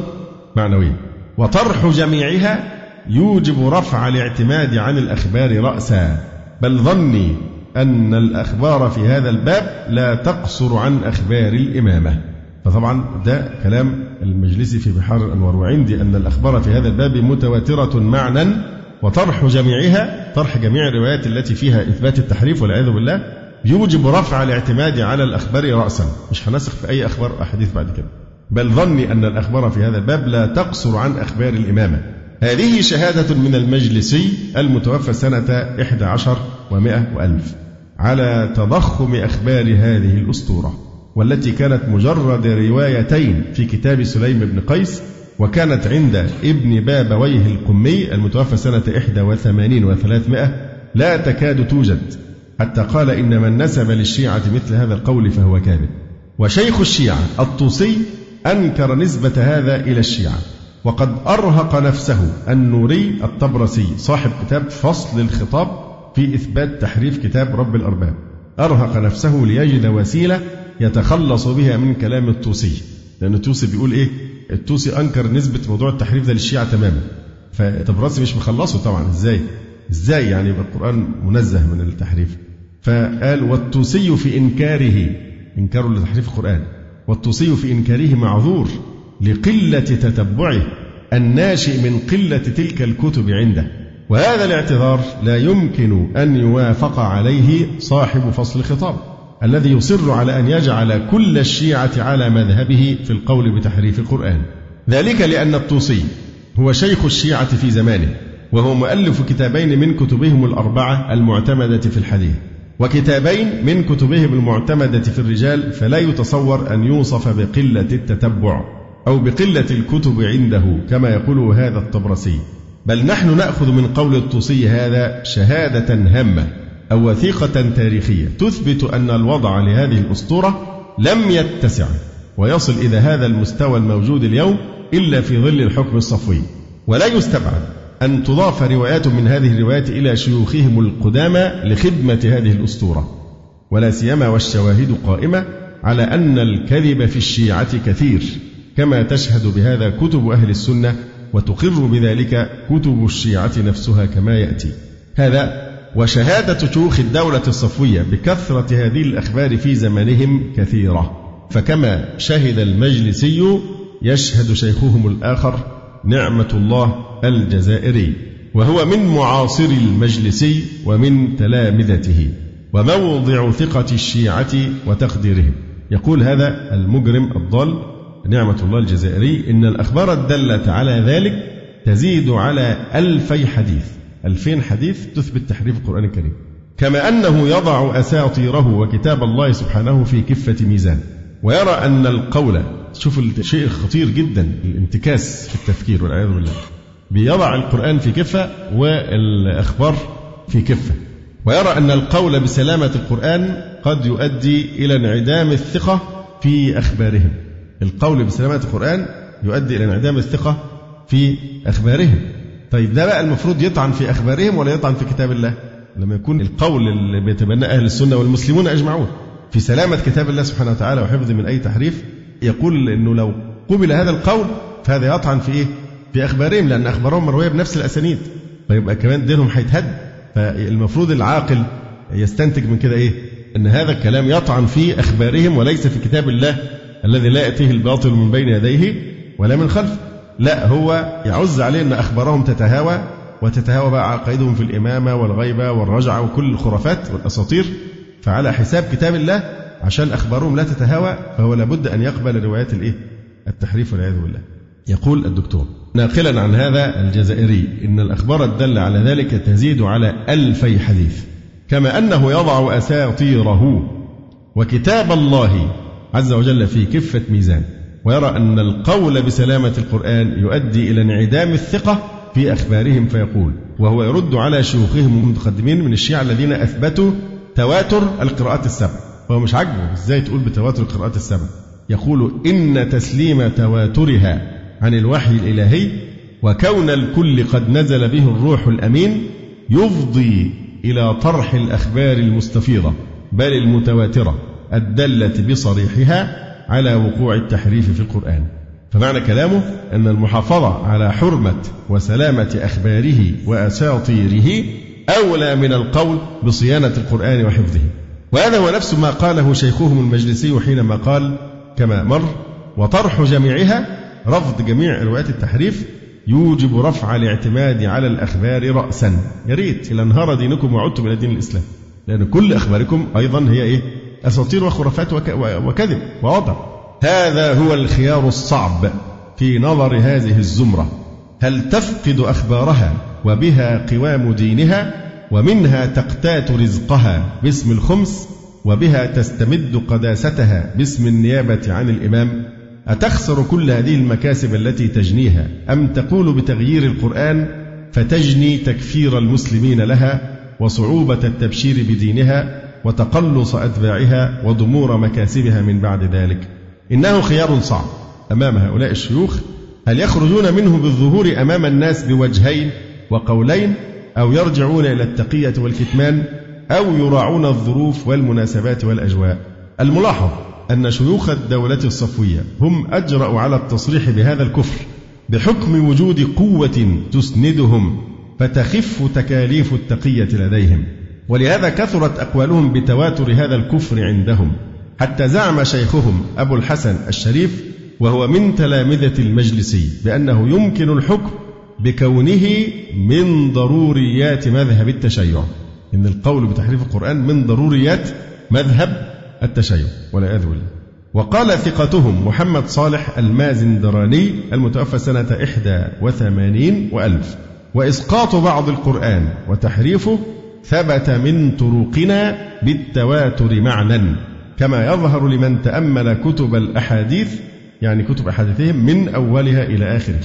معنويا وطرح جميعها يوجب رفع الاعتماد عن الأخبار رأسا بل ظني أن الأخبار في هذا الباب لا تقصر عن أخبار الإمامة. فطبعا ده كلام المجلسي في بحار الأنوار. وعندي أن الأخبار في هذا الباب متواترة معنى وطرح جميعها طرح جميع الروايات التي فيها إثبات التحريف والعياذ بالله يوجب رفع الاعتماد على الأخبار رأسا. مش هنسخ في أي أخبار أحاديث بعد كده. بل ظني أن الأخبار في هذا الباب لا تقصر عن أخبار الإمامة. هذه شهادة من المجلسي المتوفى سنة 11 ومائة وألف على تضخم أخبار هذه الأسطورة والتي كانت مجرد روايتين في كتاب سليم بن قيس وكانت عند ابن بابويه القمي المتوفى سنة 81 وثلاثمائة لا تكاد توجد حتى قال إن من نسب للشيعة مثل هذا القول فهو كاذب. وشيخ الشيعة الطوسي أنكر نسبة هذا إلى الشيعة وقد أرهق نفسه النوري الطبرسي صاحب كتاب فصل الخطاب في إثبات تحريف كتاب رب الأرباب. أرهق نفسه ليجد وسيلة يتخلص بها من كلام الطوسي لأن الطوسي بيقول إيه؟ الطوسي أنكر نسبة موضوع التحريف ده للشيعة تماما. فالطبرسي مش مخلصه طبعا إزاي؟ إزاي يعني يبقى القرآن منزه من التحريف؟ فقال والطوسي في إنكاره إنكاره لتحريف القرآن. والطوسي في إنكاره معذور لقلة تتبعه الناشئ من قلة تلك الكتب عنده. وهذا الاعتذار لا يمكن أن يوافق عليه صاحب فصل الخطاب الذي يصر على أن يجعل كل الشيعة على مذهبه في القول بتحريف القرآن. ذلك لأن الطوسي هو شيخ الشيعة في زمانه وهو مؤلف كتابين من كتبهم الأربعة المعتمدة في الحديث. وكتابين من كتبهم المعتمدة في الرجال فلا يتصور أن يوصف بقلة التتبع أو بقلة الكتب عنده كما يقول هذا الطبرسي. بل نحن نأخذ من قول الطوسي هذا شهادة هامة. أو وثيقة تاريخية. تثبت أن الوضع لهذه الأسطورة لم يتسع ويصل إلى هذا المستوى الموجود اليوم إلا في ظل الحكم الصفوي. ولا يستبعد أن تضاف روايات من هذه الروايات إلى شيوخهم القدامى لخدمة هذه الأسطورة. ولا سيما والشواهد قائمة على أن الكذب في الشيعة كثير كما تشهد بهذا كتب أهل السنة وتقر بذلك كتب الشيعة نفسها كما يأتي. هذا وشهادة شيوخ الدولة الصفوية بكثرة هذه الأخبار في زمانهم كثيرة. فكما شهد المجلسي يشهد شيخهم الآخر نعمة الله الجزائري وهو من معاصري المجلسي ومن تلامذته وموضع ثقة الشيعة وتقديرهم. يقول هذا المجرم الضال نعمة الله الجزائري إن الأخبار الدالة على ذلك تزيد على ألفي حديث. ألفين حديث تثبت تحريف القرآن الكريم. كما أنه يضع أساطيره وكتاب الله سبحانه في كفة ميزان. ويرى أن القول شوف الشيء الخطير جدا الانتكاس في التفكير والعياذ بالله. بيضع القرآن في كفة والأخبار في كفة. ويرى أن القول بسلامة القرآن قد يؤدي إلى انعدام الثقة في أخبارهم. القول بسلامة القرآن يؤدي إلى انعدام الثقة في أخبارهم. طيب ده بقى المفروض يطعن في أخبارهم ولا يطعن في كتاب الله؟ لما يكون القول اللي بيتبناه أهل السنة والمسلمون أجمعون. في سلامة كتاب الله سبحانه وتعالى وحفظه من أي تحريف يقول أنه لو قبل هذا القول فهذا يطعن في إيه؟ في أخبارهم لأن أخبارهم مروية بنفس الأسانيد. فيبقى كمان دينهم هيتهد. فالمفروض العاقل يستنتج من كده إيه؟ أن هذا الكلام يطعن في أخبارهم وليس في كتاب الله الذي لا يأتيه الباطل من بين يديه ولا من خلفه. لا هو يعز عليه أن أخبارهم تتهاوى وتتهاوى بقى عقائدهم في الإمامة والغيبة والرجعة وكل الخرافات والأساطير فعلى حساب كتاب الله عشان أخبارهم لا تتهاوى فهو لابد أن يقبل روايات الإيه؟ التحريف والعياذ بالله. يقول الدكتور ناقلا عن هذا الجزائري إن الأخبار الدالة على ذلك تزيد على ألفي حديث كما أنه يضع أساطيره وكتاب الله عز وجل في كفة ميزان ويرى أن القول بسلامة القرآن يؤدي إلى انعدام الثقة في أخبارهم فيقول وهو يرد على شيوخهم المتقدمين من الشيعة الذين أثبتوا تواتر القراءات السبع. هو مش عاجبه إزاي تقول بتواتر القراءات السبع؟ يقول إن تسليم تواترها عن الوحي الإلهي وكون الكل قد نزل به الروح الأمين يفضي إلى طرح الأخبار المستفيضة بل المتواترة الدالة بصريحها على وقوع التحريف في القرآن. فمعنى كلامه أن المحافظة على حرمة وسلامة أخباره وأساطيره أولى من القول بصيانة القرآن وحفظه. وهذا هو نفس ما قاله شيخهم المجلسي حينما قال كما مر وطرح جميعها رفض جميع روايات التحريف يوجب رفع الاعتماد على الأخبار رأسا. يا ريت إلى انهار دينكم وعدتم إلى دين الإسلام. لأن كل أخباركم أيضا هي إيه؟ أساطير وخرافات وكذب ووضع هذا هو الخيار الصعب في نظر هذه الزمرة. هل تفقد أخبارها وبها قوام دينها ومنها تقتات رزقها باسم الخمس وبها تستمد قداستها باسم النيابة عن الإمام؟ أتخسر كل هذه المكاسب التي تجنيها أم تقول بتغيير القرآن فتجني تكفير المسلمين لها وصعوبة التبشير بدينها وتقلص أتباعها وضمور مكاسبها من بعد ذلك. إنه خيار صعب أمام هؤلاء الشيوخ. هل يخرجون منه بالظهور أمام الناس بوجهين وقولين أو يرجعون إلى التقية والكتمان أو يراعون الظروف والمناسبات والأجواء؟ الملاحظ أن شيوخ الدولة الصفوية هم أجرأوا على التصريح بهذا الكفر بحكم وجود قوة تسندهم فتخف تكاليف التقية لديهم. ولهذا كثرت أقوالهم بتواتر هذا الكفر عندهم حتى زعم شيخهم أبو الحسن الشريف وهو من تلامذة المجلسي بأنه يمكن الحكم بكونه من ضروريات مذهب التشيع. إن القول بتحريف القرآن من ضروريات مذهب التشيع والعياذ بالله وقال ثقتهم محمد صالح المازندراني المتوفى سنة 81 وألف وإسقاط بعض القرآن وتحريفه ثبت من طرقنا بالتواتر معنى كما يظهر لمن تأمل كتب الأحاديث يعني كتب أحاديثهم من أولها إلى آخره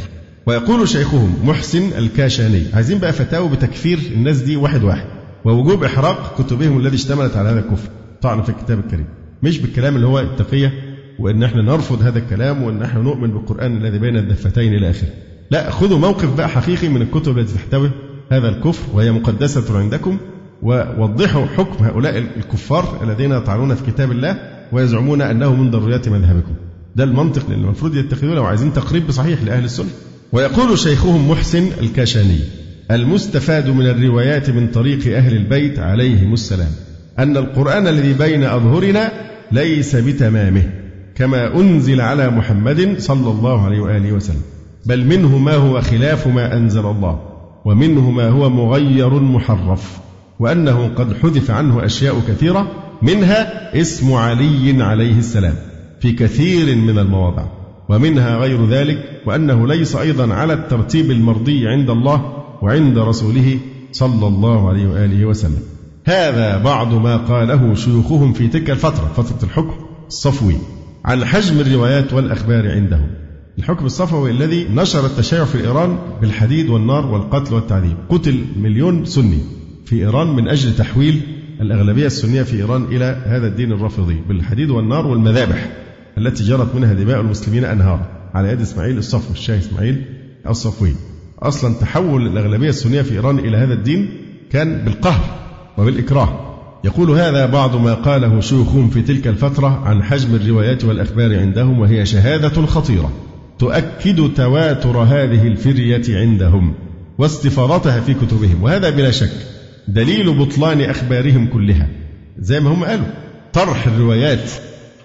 ويقول شيخهم محسن الكاشاني عايزين بقى فتاوى بتكفير الناس دي واحد واحد. ووجوب إحراق كتبهم الذي اشتملت على هذا الكفر طعن في الكتاب الكريم. مش بالكلام اللي هو التقية وإن إحنا نرفض هذا الكلام وإن إحنا نؤمن بالقرآن الذي بين الدفتين إلى آخره. لا خذوا موقف بقى حقيقي من الكتب التي تحتوي هذا الكفر وهي مقدسة عندكم. ووضحوا حكم هؤلاء الكفار الذين يطعنون في كتاب الله ويزعمون أنه من ضروريات مذهبكم. ده المنطق اللي المفروض يتخذونه لو عايزين تقريب صحيح لأهل السنة. ويقول شيخهم محسن الكاشاني المستفاد من الروايات من طريق أهل البيت عليهم السلام أن القرآن الذي بين أظهرنا ليس بتمامه كما أنزل على محمد صلى الله عليه وآله وسلم. بل منه ما هو خلاف ما أنزل الله ومنه ما هو مغير محرف. وأنه قد حذف عنه أشياء كثيرة منها اسم علي عليه السلام في كثير من المواضع ومنها غير ذلك وأنه ليس أيضا على الترتيب المرضي عند الله وعند رسوله صلى الله عليه وآله وسلم. هذا بعض ما قاله شيوخهم في تلك الفترة فترة الحكم الصفوي عن حجم الروايات والأخبار عندهم. الحكم الصفوي الذي نشر التشيع في إيران بالحديد والنار والقتل والتعذيب. قتل مليون سني. في إيران من أجل تحويل الأغلبية السنية في إيران إلى هذا الدين الرافضي بالحديد والنار والمذابح التي جرت منها دماء المسلمين أنهار على يد إسماعيل الصفوي الشاه إسماعيل الصفوي. أصلا تحول الأغلبية السنية في إيران إلى هذا الدين كان بالقهر وبالإكراه. يقول هذا بعض ما قاله شيوخهم في تلك الفترة عن حجم الروايات والأخبار عندهم وهي شهادة خطيرة تؤكد تواتر هذه الفرية عندهم واستفاضتها في كتبهم وهذا بلا شك دليل بطلان أخبارهم كلها. زي ما هم قالوا طرح الروايات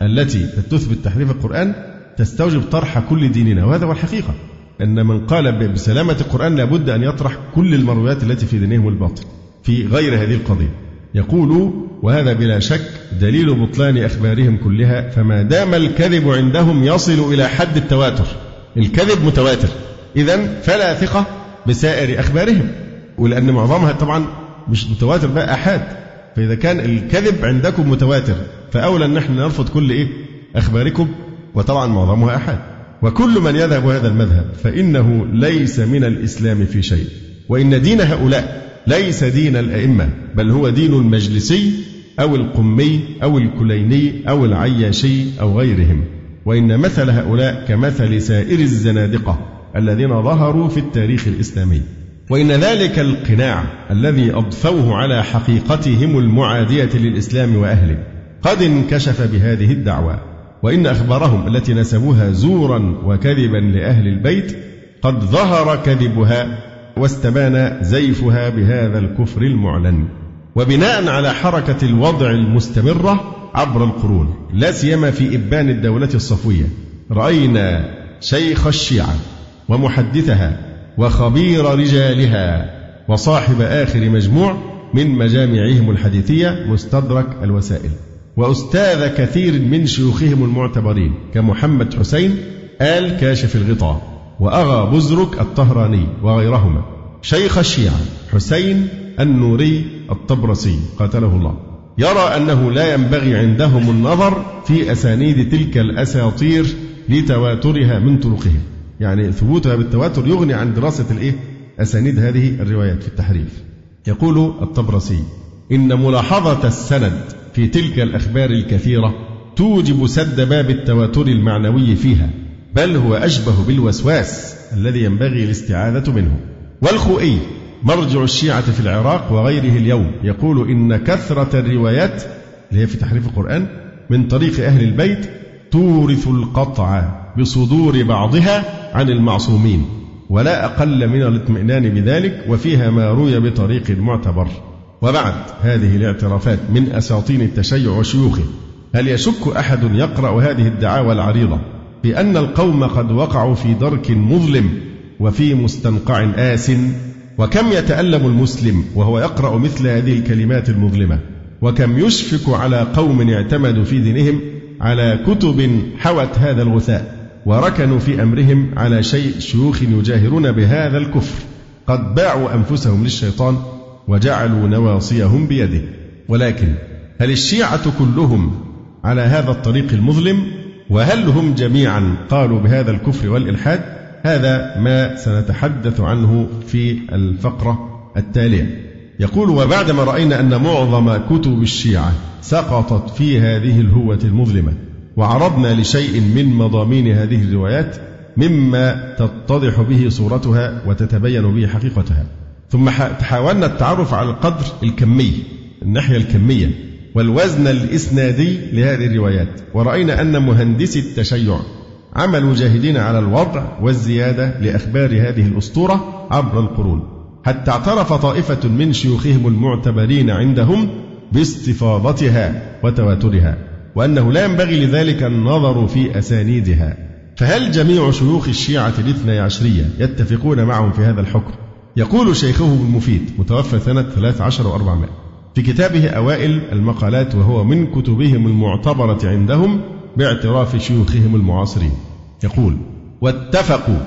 التي تثبت تحريف القرآن تستوجب طرح كل ديننا. وهذا هو الحقيقة أن من قال بسلامة القرآن لابد أن يطرح كل المرويات التي في دينهم الباطل في غير هذه القضية. يقول وهذا بلا شك دليل بطلان أخبارهم كلها فما دام الكذب عندهم يصل إلى حد التواتر. الكذب متواتر. إذا فلا ثقة بسائر أخبارهم ولأن معظمها طبعا مش متواتر بقى أحاد. فإذا كان الكذب عندكم متواتر فأولى أن نحن نرفض كل إيه؟ أخباركم وطبعا معظمها أحاد. وكل من يذهب هذا المذهب فإنه ليس من الإسلام في شيء. وإن دين هؤلاء ليس دين الأئمة بل هو دين المجلسي أو القمي أو الكليني أو العياشي أو غيرهم. وإن مثل هؤلاء كمثل سائر الزنادقة الذين ظهروا في التاريخ الإسلامي. وإن ذلك القناع الذي أضفوه على حقيقتهم المعادية للإسلام وأهله قد انكشف بهذه الدعوة وإن أخبارهم التي نسبوها زورا وكذبا لأهل البيت قد ظهر كذبها واستبان زيفها بهذا الكفر المعلن. وبناء على حركة الوضع المستمرة عبر القرون لا سيما في إبان الدولة الصفوية رأينا شيخ الشيعة ومحدثها وخبير رجالها وصاحب آخر مجموع من مجامعهم الحديثية مستدرك الوسائل. وأستاذ كثير من شيوخهم المعتبرين كمحمد حسين آل كاشف الغطاء وأغا بزرك الطهراني وغيرهما. شيخ الشيعة حسين النوري الطبرسي قاتله الله. يرى أنه لا ينبغي عندهم النظر في أسانيد تلك الأساطير لتواترها من طرقهم. يعني ثبوتها بالتواتر يغني عن دراسة الإيه؟ أسانيد هذه الروايات في التحريف يقول الطبرسي إن ملاحظة السند في تلك الأخبار الكثيرة توجب سد باب التواتر المعنوي فيها بل هو أشبه بالوسواس الذي ينبغي الاستعاذة منه والخوئي مرجع الشيعة في العراق وغيره اليوم يقول إن كثرة الروايات اللي هي في تحريف القرآن من طريق أهل البيت تورث القطع بصدور بعضها عن المعصومين ولا أقل من الاطمئنان بذلك وفيها ما روي بطريق معتبر وبعد هذه الاعترافات من أساطين التشيع وشيوخه هل يشك أحد يقرأ هذه الدعاوى العريضة بأن القوم قد وقعوا في درك مظلم وفي مستنقع آس؟ وكم يتألم المسلم وهو يقرأ مثل هذه الكلمات المظلمة؟ وكم يشفق على قوم اعتمدوا في دينهم على كتب حوت هذا الغثاء وركنوا في أمرهم على شيء شيوخ يجاهرون بهذا الكفر. قد باعوا أنفسهم للشيطان وجعلوا نواصيهم بيده. ولكن هل الشيعة كلهم على هذا الطريق المظلم؟ وهل هم جميعا قالوا بهذا الكفر والإلحاد؟ هذا ما سنتحدث عنه في الفقرة التالية. يقول وبعدما رأينا أن معظم كتب الشيعة سقطت في هذه الهوة المظلمة وعرضنا لشيء من مضامين هذه الروايات مما تتضح به صورتها وتتبين به حقيقتها. ثم حاولنا التعرف على القدر الكمي الناحية الكمية والوزن الإسنادي لهذه الروايات. ورأينا أن مهندسي التشيع عملوا جاهدين على الوضع والزيادة لأخبار هذه الأسطورة عبر القرون. حتى اعترف طائفة من شيوخهم المعتبرين عندهم باستفاضتها وتواترها. وأنه لا ينبغي لذلك النظر في أسانيدها. فهل جميع شيوخ الشيعة الاثني عشرية يتفقون معهم في هذا الحكم؟ يقول شيخهم المفيد متوفى سنة 13 و400 في كتابه أوائل المقالات وهو من كتبهم المعتبرة عندهم باعتراف شيوخهم المعاصرين. يقول واتفقوا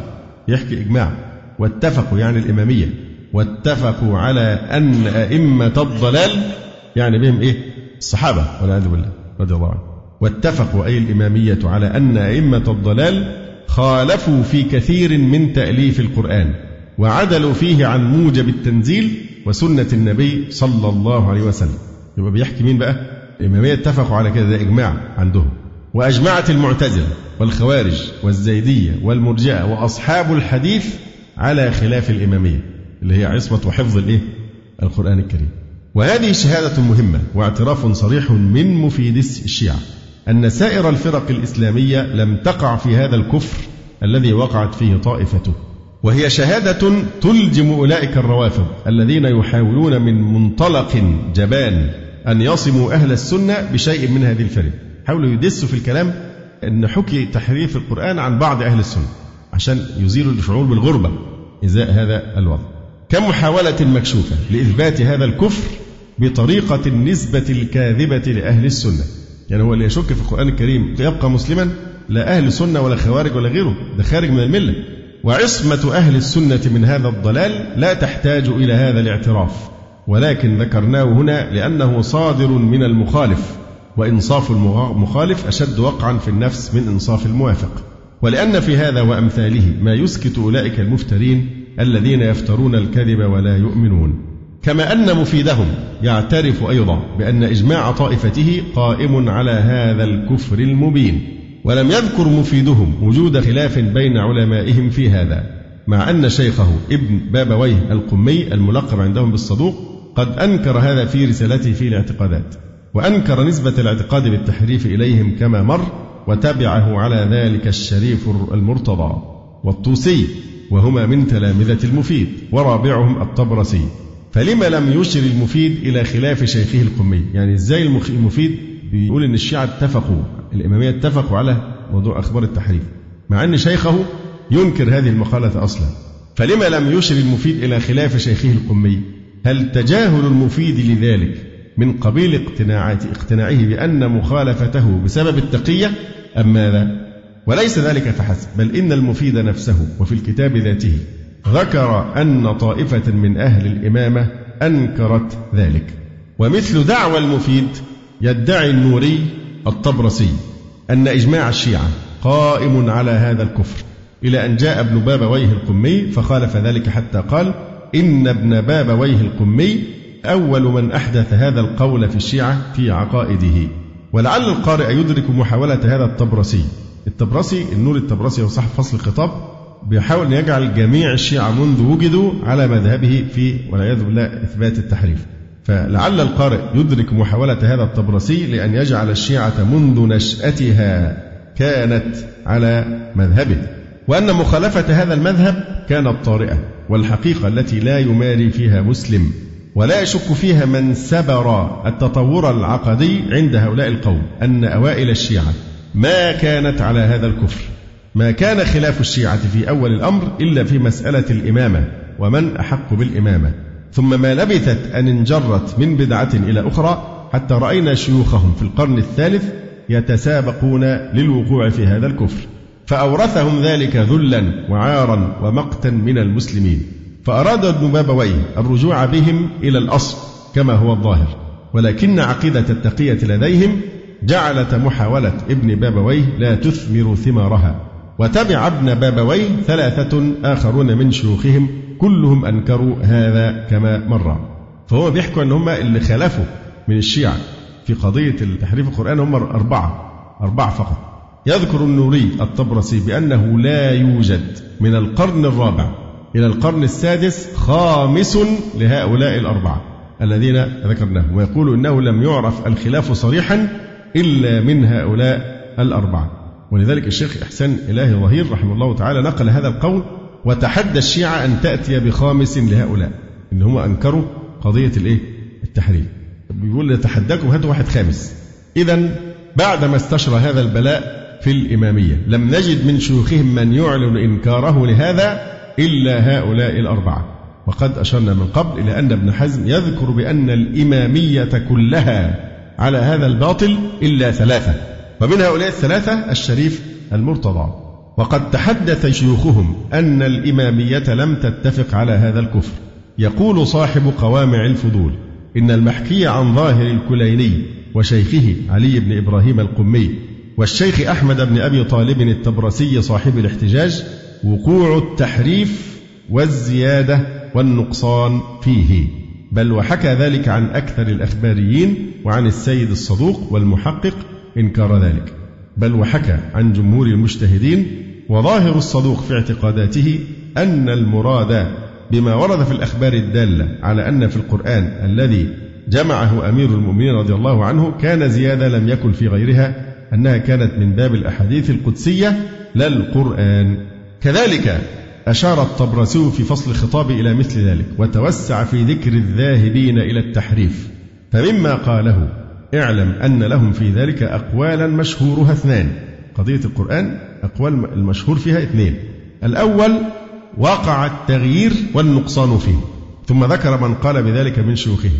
يحكي إجماع. واتفقوا يعني الإمامية. واتفقوا على أن أئمة الضلال يعني بهم إيه؟ الصحابة والعياذ بالله. رضي الله عنهم واتفقوا أي الإمامية على أن أئمة الضلال خالفوا في كثير من تأليف القرآن وعدلوا فيه عن موجب التنزيل وسنة النبي صلى الله عليه وسلم. يبقى بيحكي مين بقى؟ الإمامية اتفقوا على كده ده إجماع عندهم. وأجمعت المعتزلة والخوارج والزيدية والمرجئة وأصحاب الحديث على خلاف الإمامية اللي هي عصمة وحفظ الإيه؟ القرآن الكريم. وهذه شهادة مهمة واعتراف صريح من مفيد الشيعة أن سائر الفرق الإسلامية لم تقع في هذا الكفر الذي وقعت فيه طائفته. وهي شهادة تلجم أولئك الروافض الذين يحاولون من منطلق جبان أن يصموا أهل السنة بشيء من هذه الفرق. حاولوا يدسوا في الكلام أن حكي تحريف القرآن عن بعض أهل السنة عشان يزيلوا الشعور بالغربة. إزاء هذا الوضع. كمحاولة مكشوفة لإثبات هذا الكفر بطريقة النسبة الكاذبة لأهل السنة. يعني هو اللي يشك في القرآن الكريم يبقى مسلما؟ لا أهل سنة ولا خوارج ولا غيره. ده خارج من الملة. وعصمة أهل السنة من هذا الضلال لا تحتاج إلى هذا الاعتراف. ولكن ذكرناه هنا لأنه صادر من المخالف. وإنصاف المخالف أشد وقعا في النفس من إنصاف الموافق. ولأن في هذا وأمثاله ما يسكت أولئك المفترين الذين يفترون الكذب ولا يؤمنون. كما أن مفيدهم يعترف أيضا بأن إجماع طائفته قائم على هذا الكفر المبين ولم يذكر مفيدهم وجود خلاف بين علمائهم في هذا مع أن شيخه ابن بابويه القمي الملقب عندهم بالصدوق قد أنكر هذا في رسالته في الاعتقادات وأنكر نسبة الاعتقاد بالتحريف إليهم كما مر وتبعه على ذلك الشريف المرتضى والطوسي وهما من تلامذة المفيد ورابعهم الطبرسي. فلما لم يشر المفيد إلى خلاف شيخه القمي؟ يعني إزاي المفيد بيقول إن الشيعة اتفقوا الإمامية اتفقوا على موضوع أخبار التحريف مع أن شيخه ينكر هذه المقالة أصلا. فلما لم يشر المفيد إلى خلاف شيخه القمي؟ هل تجاهل المفيد لذلك من قبيل اقتناعه بأن مخالفته بسبب التقية أم ماذا؟ وليس ذلك فحسب بل إن المفيد نفسه وفي الكتاب ذاته. ذكر أن طائفة من أهل الإمامة أنكرت ذلك. ومثل دعوى المفيد يدعي النوري الطبرسي أن إجماع الشيعة قائم على هذا الكفر إلى أن جاء ابن بابويه القمي فخالف ذلك حتى قال إن ابن بابويه القمي أول من أحدث هذا القول في الشيعة في عقائده. ولعل القارئ يدرك محاولة هذا الطبرسي. الطبرسي النور الطبرسي هو صاحب فصل الخطاب بيحاول أن يجعل جميع الشيعة منذ وجدوا على مذهبه في والعياذ بالله إثبات التحريف. فلعل القارئ يدرك محاولة هذا الطبرسي لأن يجعل الشيعة منذ نشأتها كانت على مذهبه وأن مخالفة هذا المذهب كانت طارئة والحقيقة التي لا يماري فيها مسلم ولا يشك فيها من سبر التطور العقدي عند هؤلاء القوم أن أوائل الشيعة ما كانت على هذا الكفر. ما كان خلاف الشيعة في أول الأمر إلا في مسألة الإمامة ومن أحق بالإمامة. ثم ما لبثت أن انجرت من بدعة إلى أخرى حتى رأينا شيوخهم في القرن الثالث يتسابقون للوقوع في هذا الكفر. فأورثهم ذلك ذلا وعارا ومقتا من المسلمين. فأراد ابن بابويه الرجوع بهم إلى الأصل كما هو الظاهر. ولكن عقيدة التقية لديهم جعلت محاولة ابن بابويه لا تثمر ثمارها. وتبع ابن بابويه ثلاثة آخرون من شيوخهم كلهم أنكروا هذا كما مر. فهو بيحكوا أن هم اللي خالفوا من الشيعة في قضية تحريف القرآن هم أربعة أربعة فقط. يذكر النوري الطبرسي بأنه لا يوجد من القرن الرابع إلى القرن السادس خامس لهؤلاء الأربعة الذين ذكرناهم ويقول إنه لم يعرف الخلاف صريحا إلا من هؤلاء الأربعة. ولذلك الشيخ إحسان إلهي ظهير رحمه الله تعالى نقل هذا القول وتحدى الشيعة أن تأتي بخامس لهؤلاء إن هم أنكروا قضية الإيه؟ التحريم. بيقول نتحداكم هاتوا واحد خامس. إذا بعدما استشرى هذا البلاء في الإمامية لم نجد من شيوخهم من يعلن إنكاره لهذا إلا هؤلاء الأربعة. وقد أشرنا من قبل إلى أن ابن حزم يذكر بأن الإمامية كلها على هذا الباطل إلا ثلاثة. ومن هؤلاء الثلاثة الشريف المرتضى. وقد تحدث شيوخهم أن الإمامية لم تتفق على هذا الكفر. يقول صاحب قوامع الفضول إن المحكي عن ظاهر الكليني وشيخه علي بن إبراهيم القمي والشيخ أحمد بن أبي طالب التبرسي صاحب الاحتجاج وقوع التحريف والزيادة والنقصان فيه. بل وحكى ذلك عن أكثر الأخباريين وعن السيد الصدوق والمحقق إنكار ذلك. بل وحكى عن جمهور المجتهدين وظاهر الصدوق في اعتقاداته أن المراد بما ورد في الأخبار الدالة على أن في القرآن الذي جمعه أمير المؤمنين رضي الله عنه كان زيادة لم يكن في غيرها أنها كانت من باب الأحاديث القدسية لا القرآن كذلك أشار الطبرسي في فصل الخطاب إلى مثل ذلك وتوسع في ذكر الذاهبين إلى التحريف فمما قاله اعلم أن لهم في ذلك أقوالا مشهورها اثنان. قضية القرآن أقوال المشهور فيها اثنين. الأول وقع التغيير والنقصان فيه. ثم ذكر من قال بذلك من شيوخه.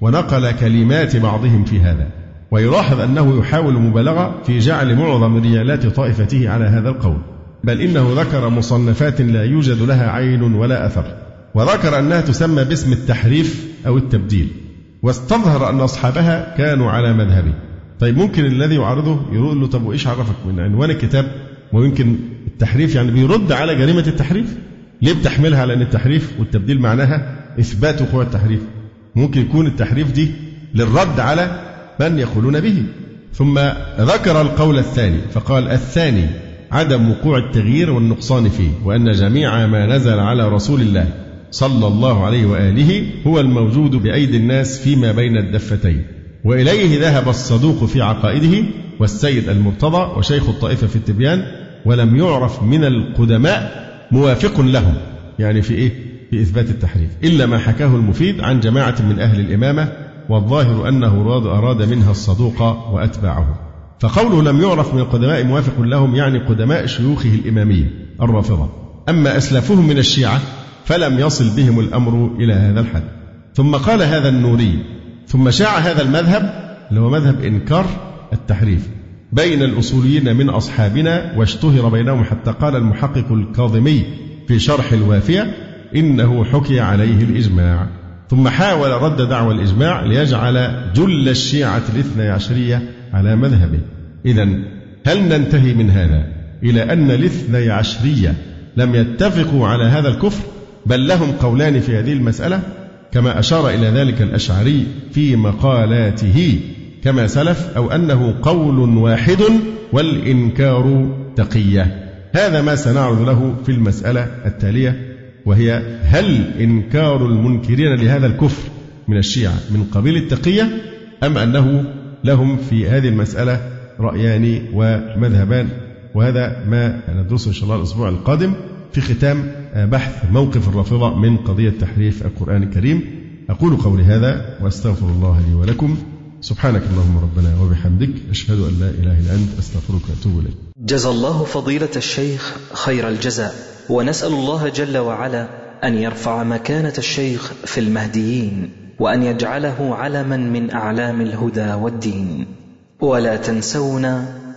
ونقل كلمات بعضهم في هذا. ويلاحظ أنه يحاول مبالغة في جعل معظم رجالات طائفته على هذا القول. بل إنه ذكر مصنفات لا يوجد لها عين ولا أثر. وذكر أنها تسمى باسم التحريف أو التبديل. واستظهر أن أصحابها كانوا على مذهبه طيب ممكن الذي يعارضه يقول له طب وإيش عرفك من عنوان الكتاب؟ ويمكن التحريف يعني بيرد على جريمة التحريف؟ ليه بتحملها؟ على أن التحريف والتبديل معناها إثبات وقوع التحريف. ممكن يكون التحريف دي للرد على من يقولون به. ثم ذكر القول الثاني فقال الثاني عدم وقوع التغيير والنقصان فيه وأن جميع ما نزل على رسول الله صلى الله عليه وآله هو الموجود بأيدي الناس فيما بين الدفتين. وإليه ذهب الصدوق في عقائده والسيد المرتضى وشيخ الطائفة في التبيان ولم يعرف من القدماء موافق لهم. يعني في إيه؟ في إثبات التحريف. إلا ما حكاه المفيد عن جماعة من أهل الإمامة والظاهر أنه أراد منها الصدوق وأتباعه. فقوله لم يعرف من القدماء موافق لهم يعني قدماء شيوخه الإمامية الرافضة. أما أسلافهم من الشيعة فلم يصل بهم الأمر إلى هذا الحد. ثم قال هذا النوري ثم شاع هذا المذهب اللي هو مذهب إنكار التحريف بين الأصوليين من أصحابنا واشتهر بينهم حتى قال المحقق الكاظمي في شرح الوافية إنه حكي عليه الإجماع. ثم حاول رد دعوى الإجماع ليجعل جل الشيعة الاثنى عشرية على مذهبه. إذا هل ننتهي من هذا إلى أن الاثني عشرية لم يتفقوا على هذا الكفر؟ بل لهم قولان في هذه المسألة كما أشار إلى ذلك الأشعري في مقالاته كما سلف أو أنه قول واحد والإنكار تقية. هذا ما سنعرض له في المسألة التالية وهي هل إنكار المنكرين لهذا الكفر من الشيعة من قبيل التقية أم أنه لهم في هذه المسألة رأيان ومذهبان؟ وهذا ما ندرسه إن شاء الله الأسبوع القادم. في ختام بحث موقف الرافضة من قضية تحريف القرآن الكريم. أقول قولي هذا وأستغفر الله لي ولكم. سبحانك اللهم ربنا وبحمدك أشهد أن لا إله إلا أنت أستغفرك وأتوب إليك. جزى الله فضيلة الشيخ خير الجزاء. ونسأل الله جل وعلا أن يرفع مكانة الشيخ في المهديين وأن يجعله علما من أعلام الهدى والدين. ولا تنسونا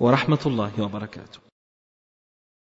ورحمة الله وبركاته.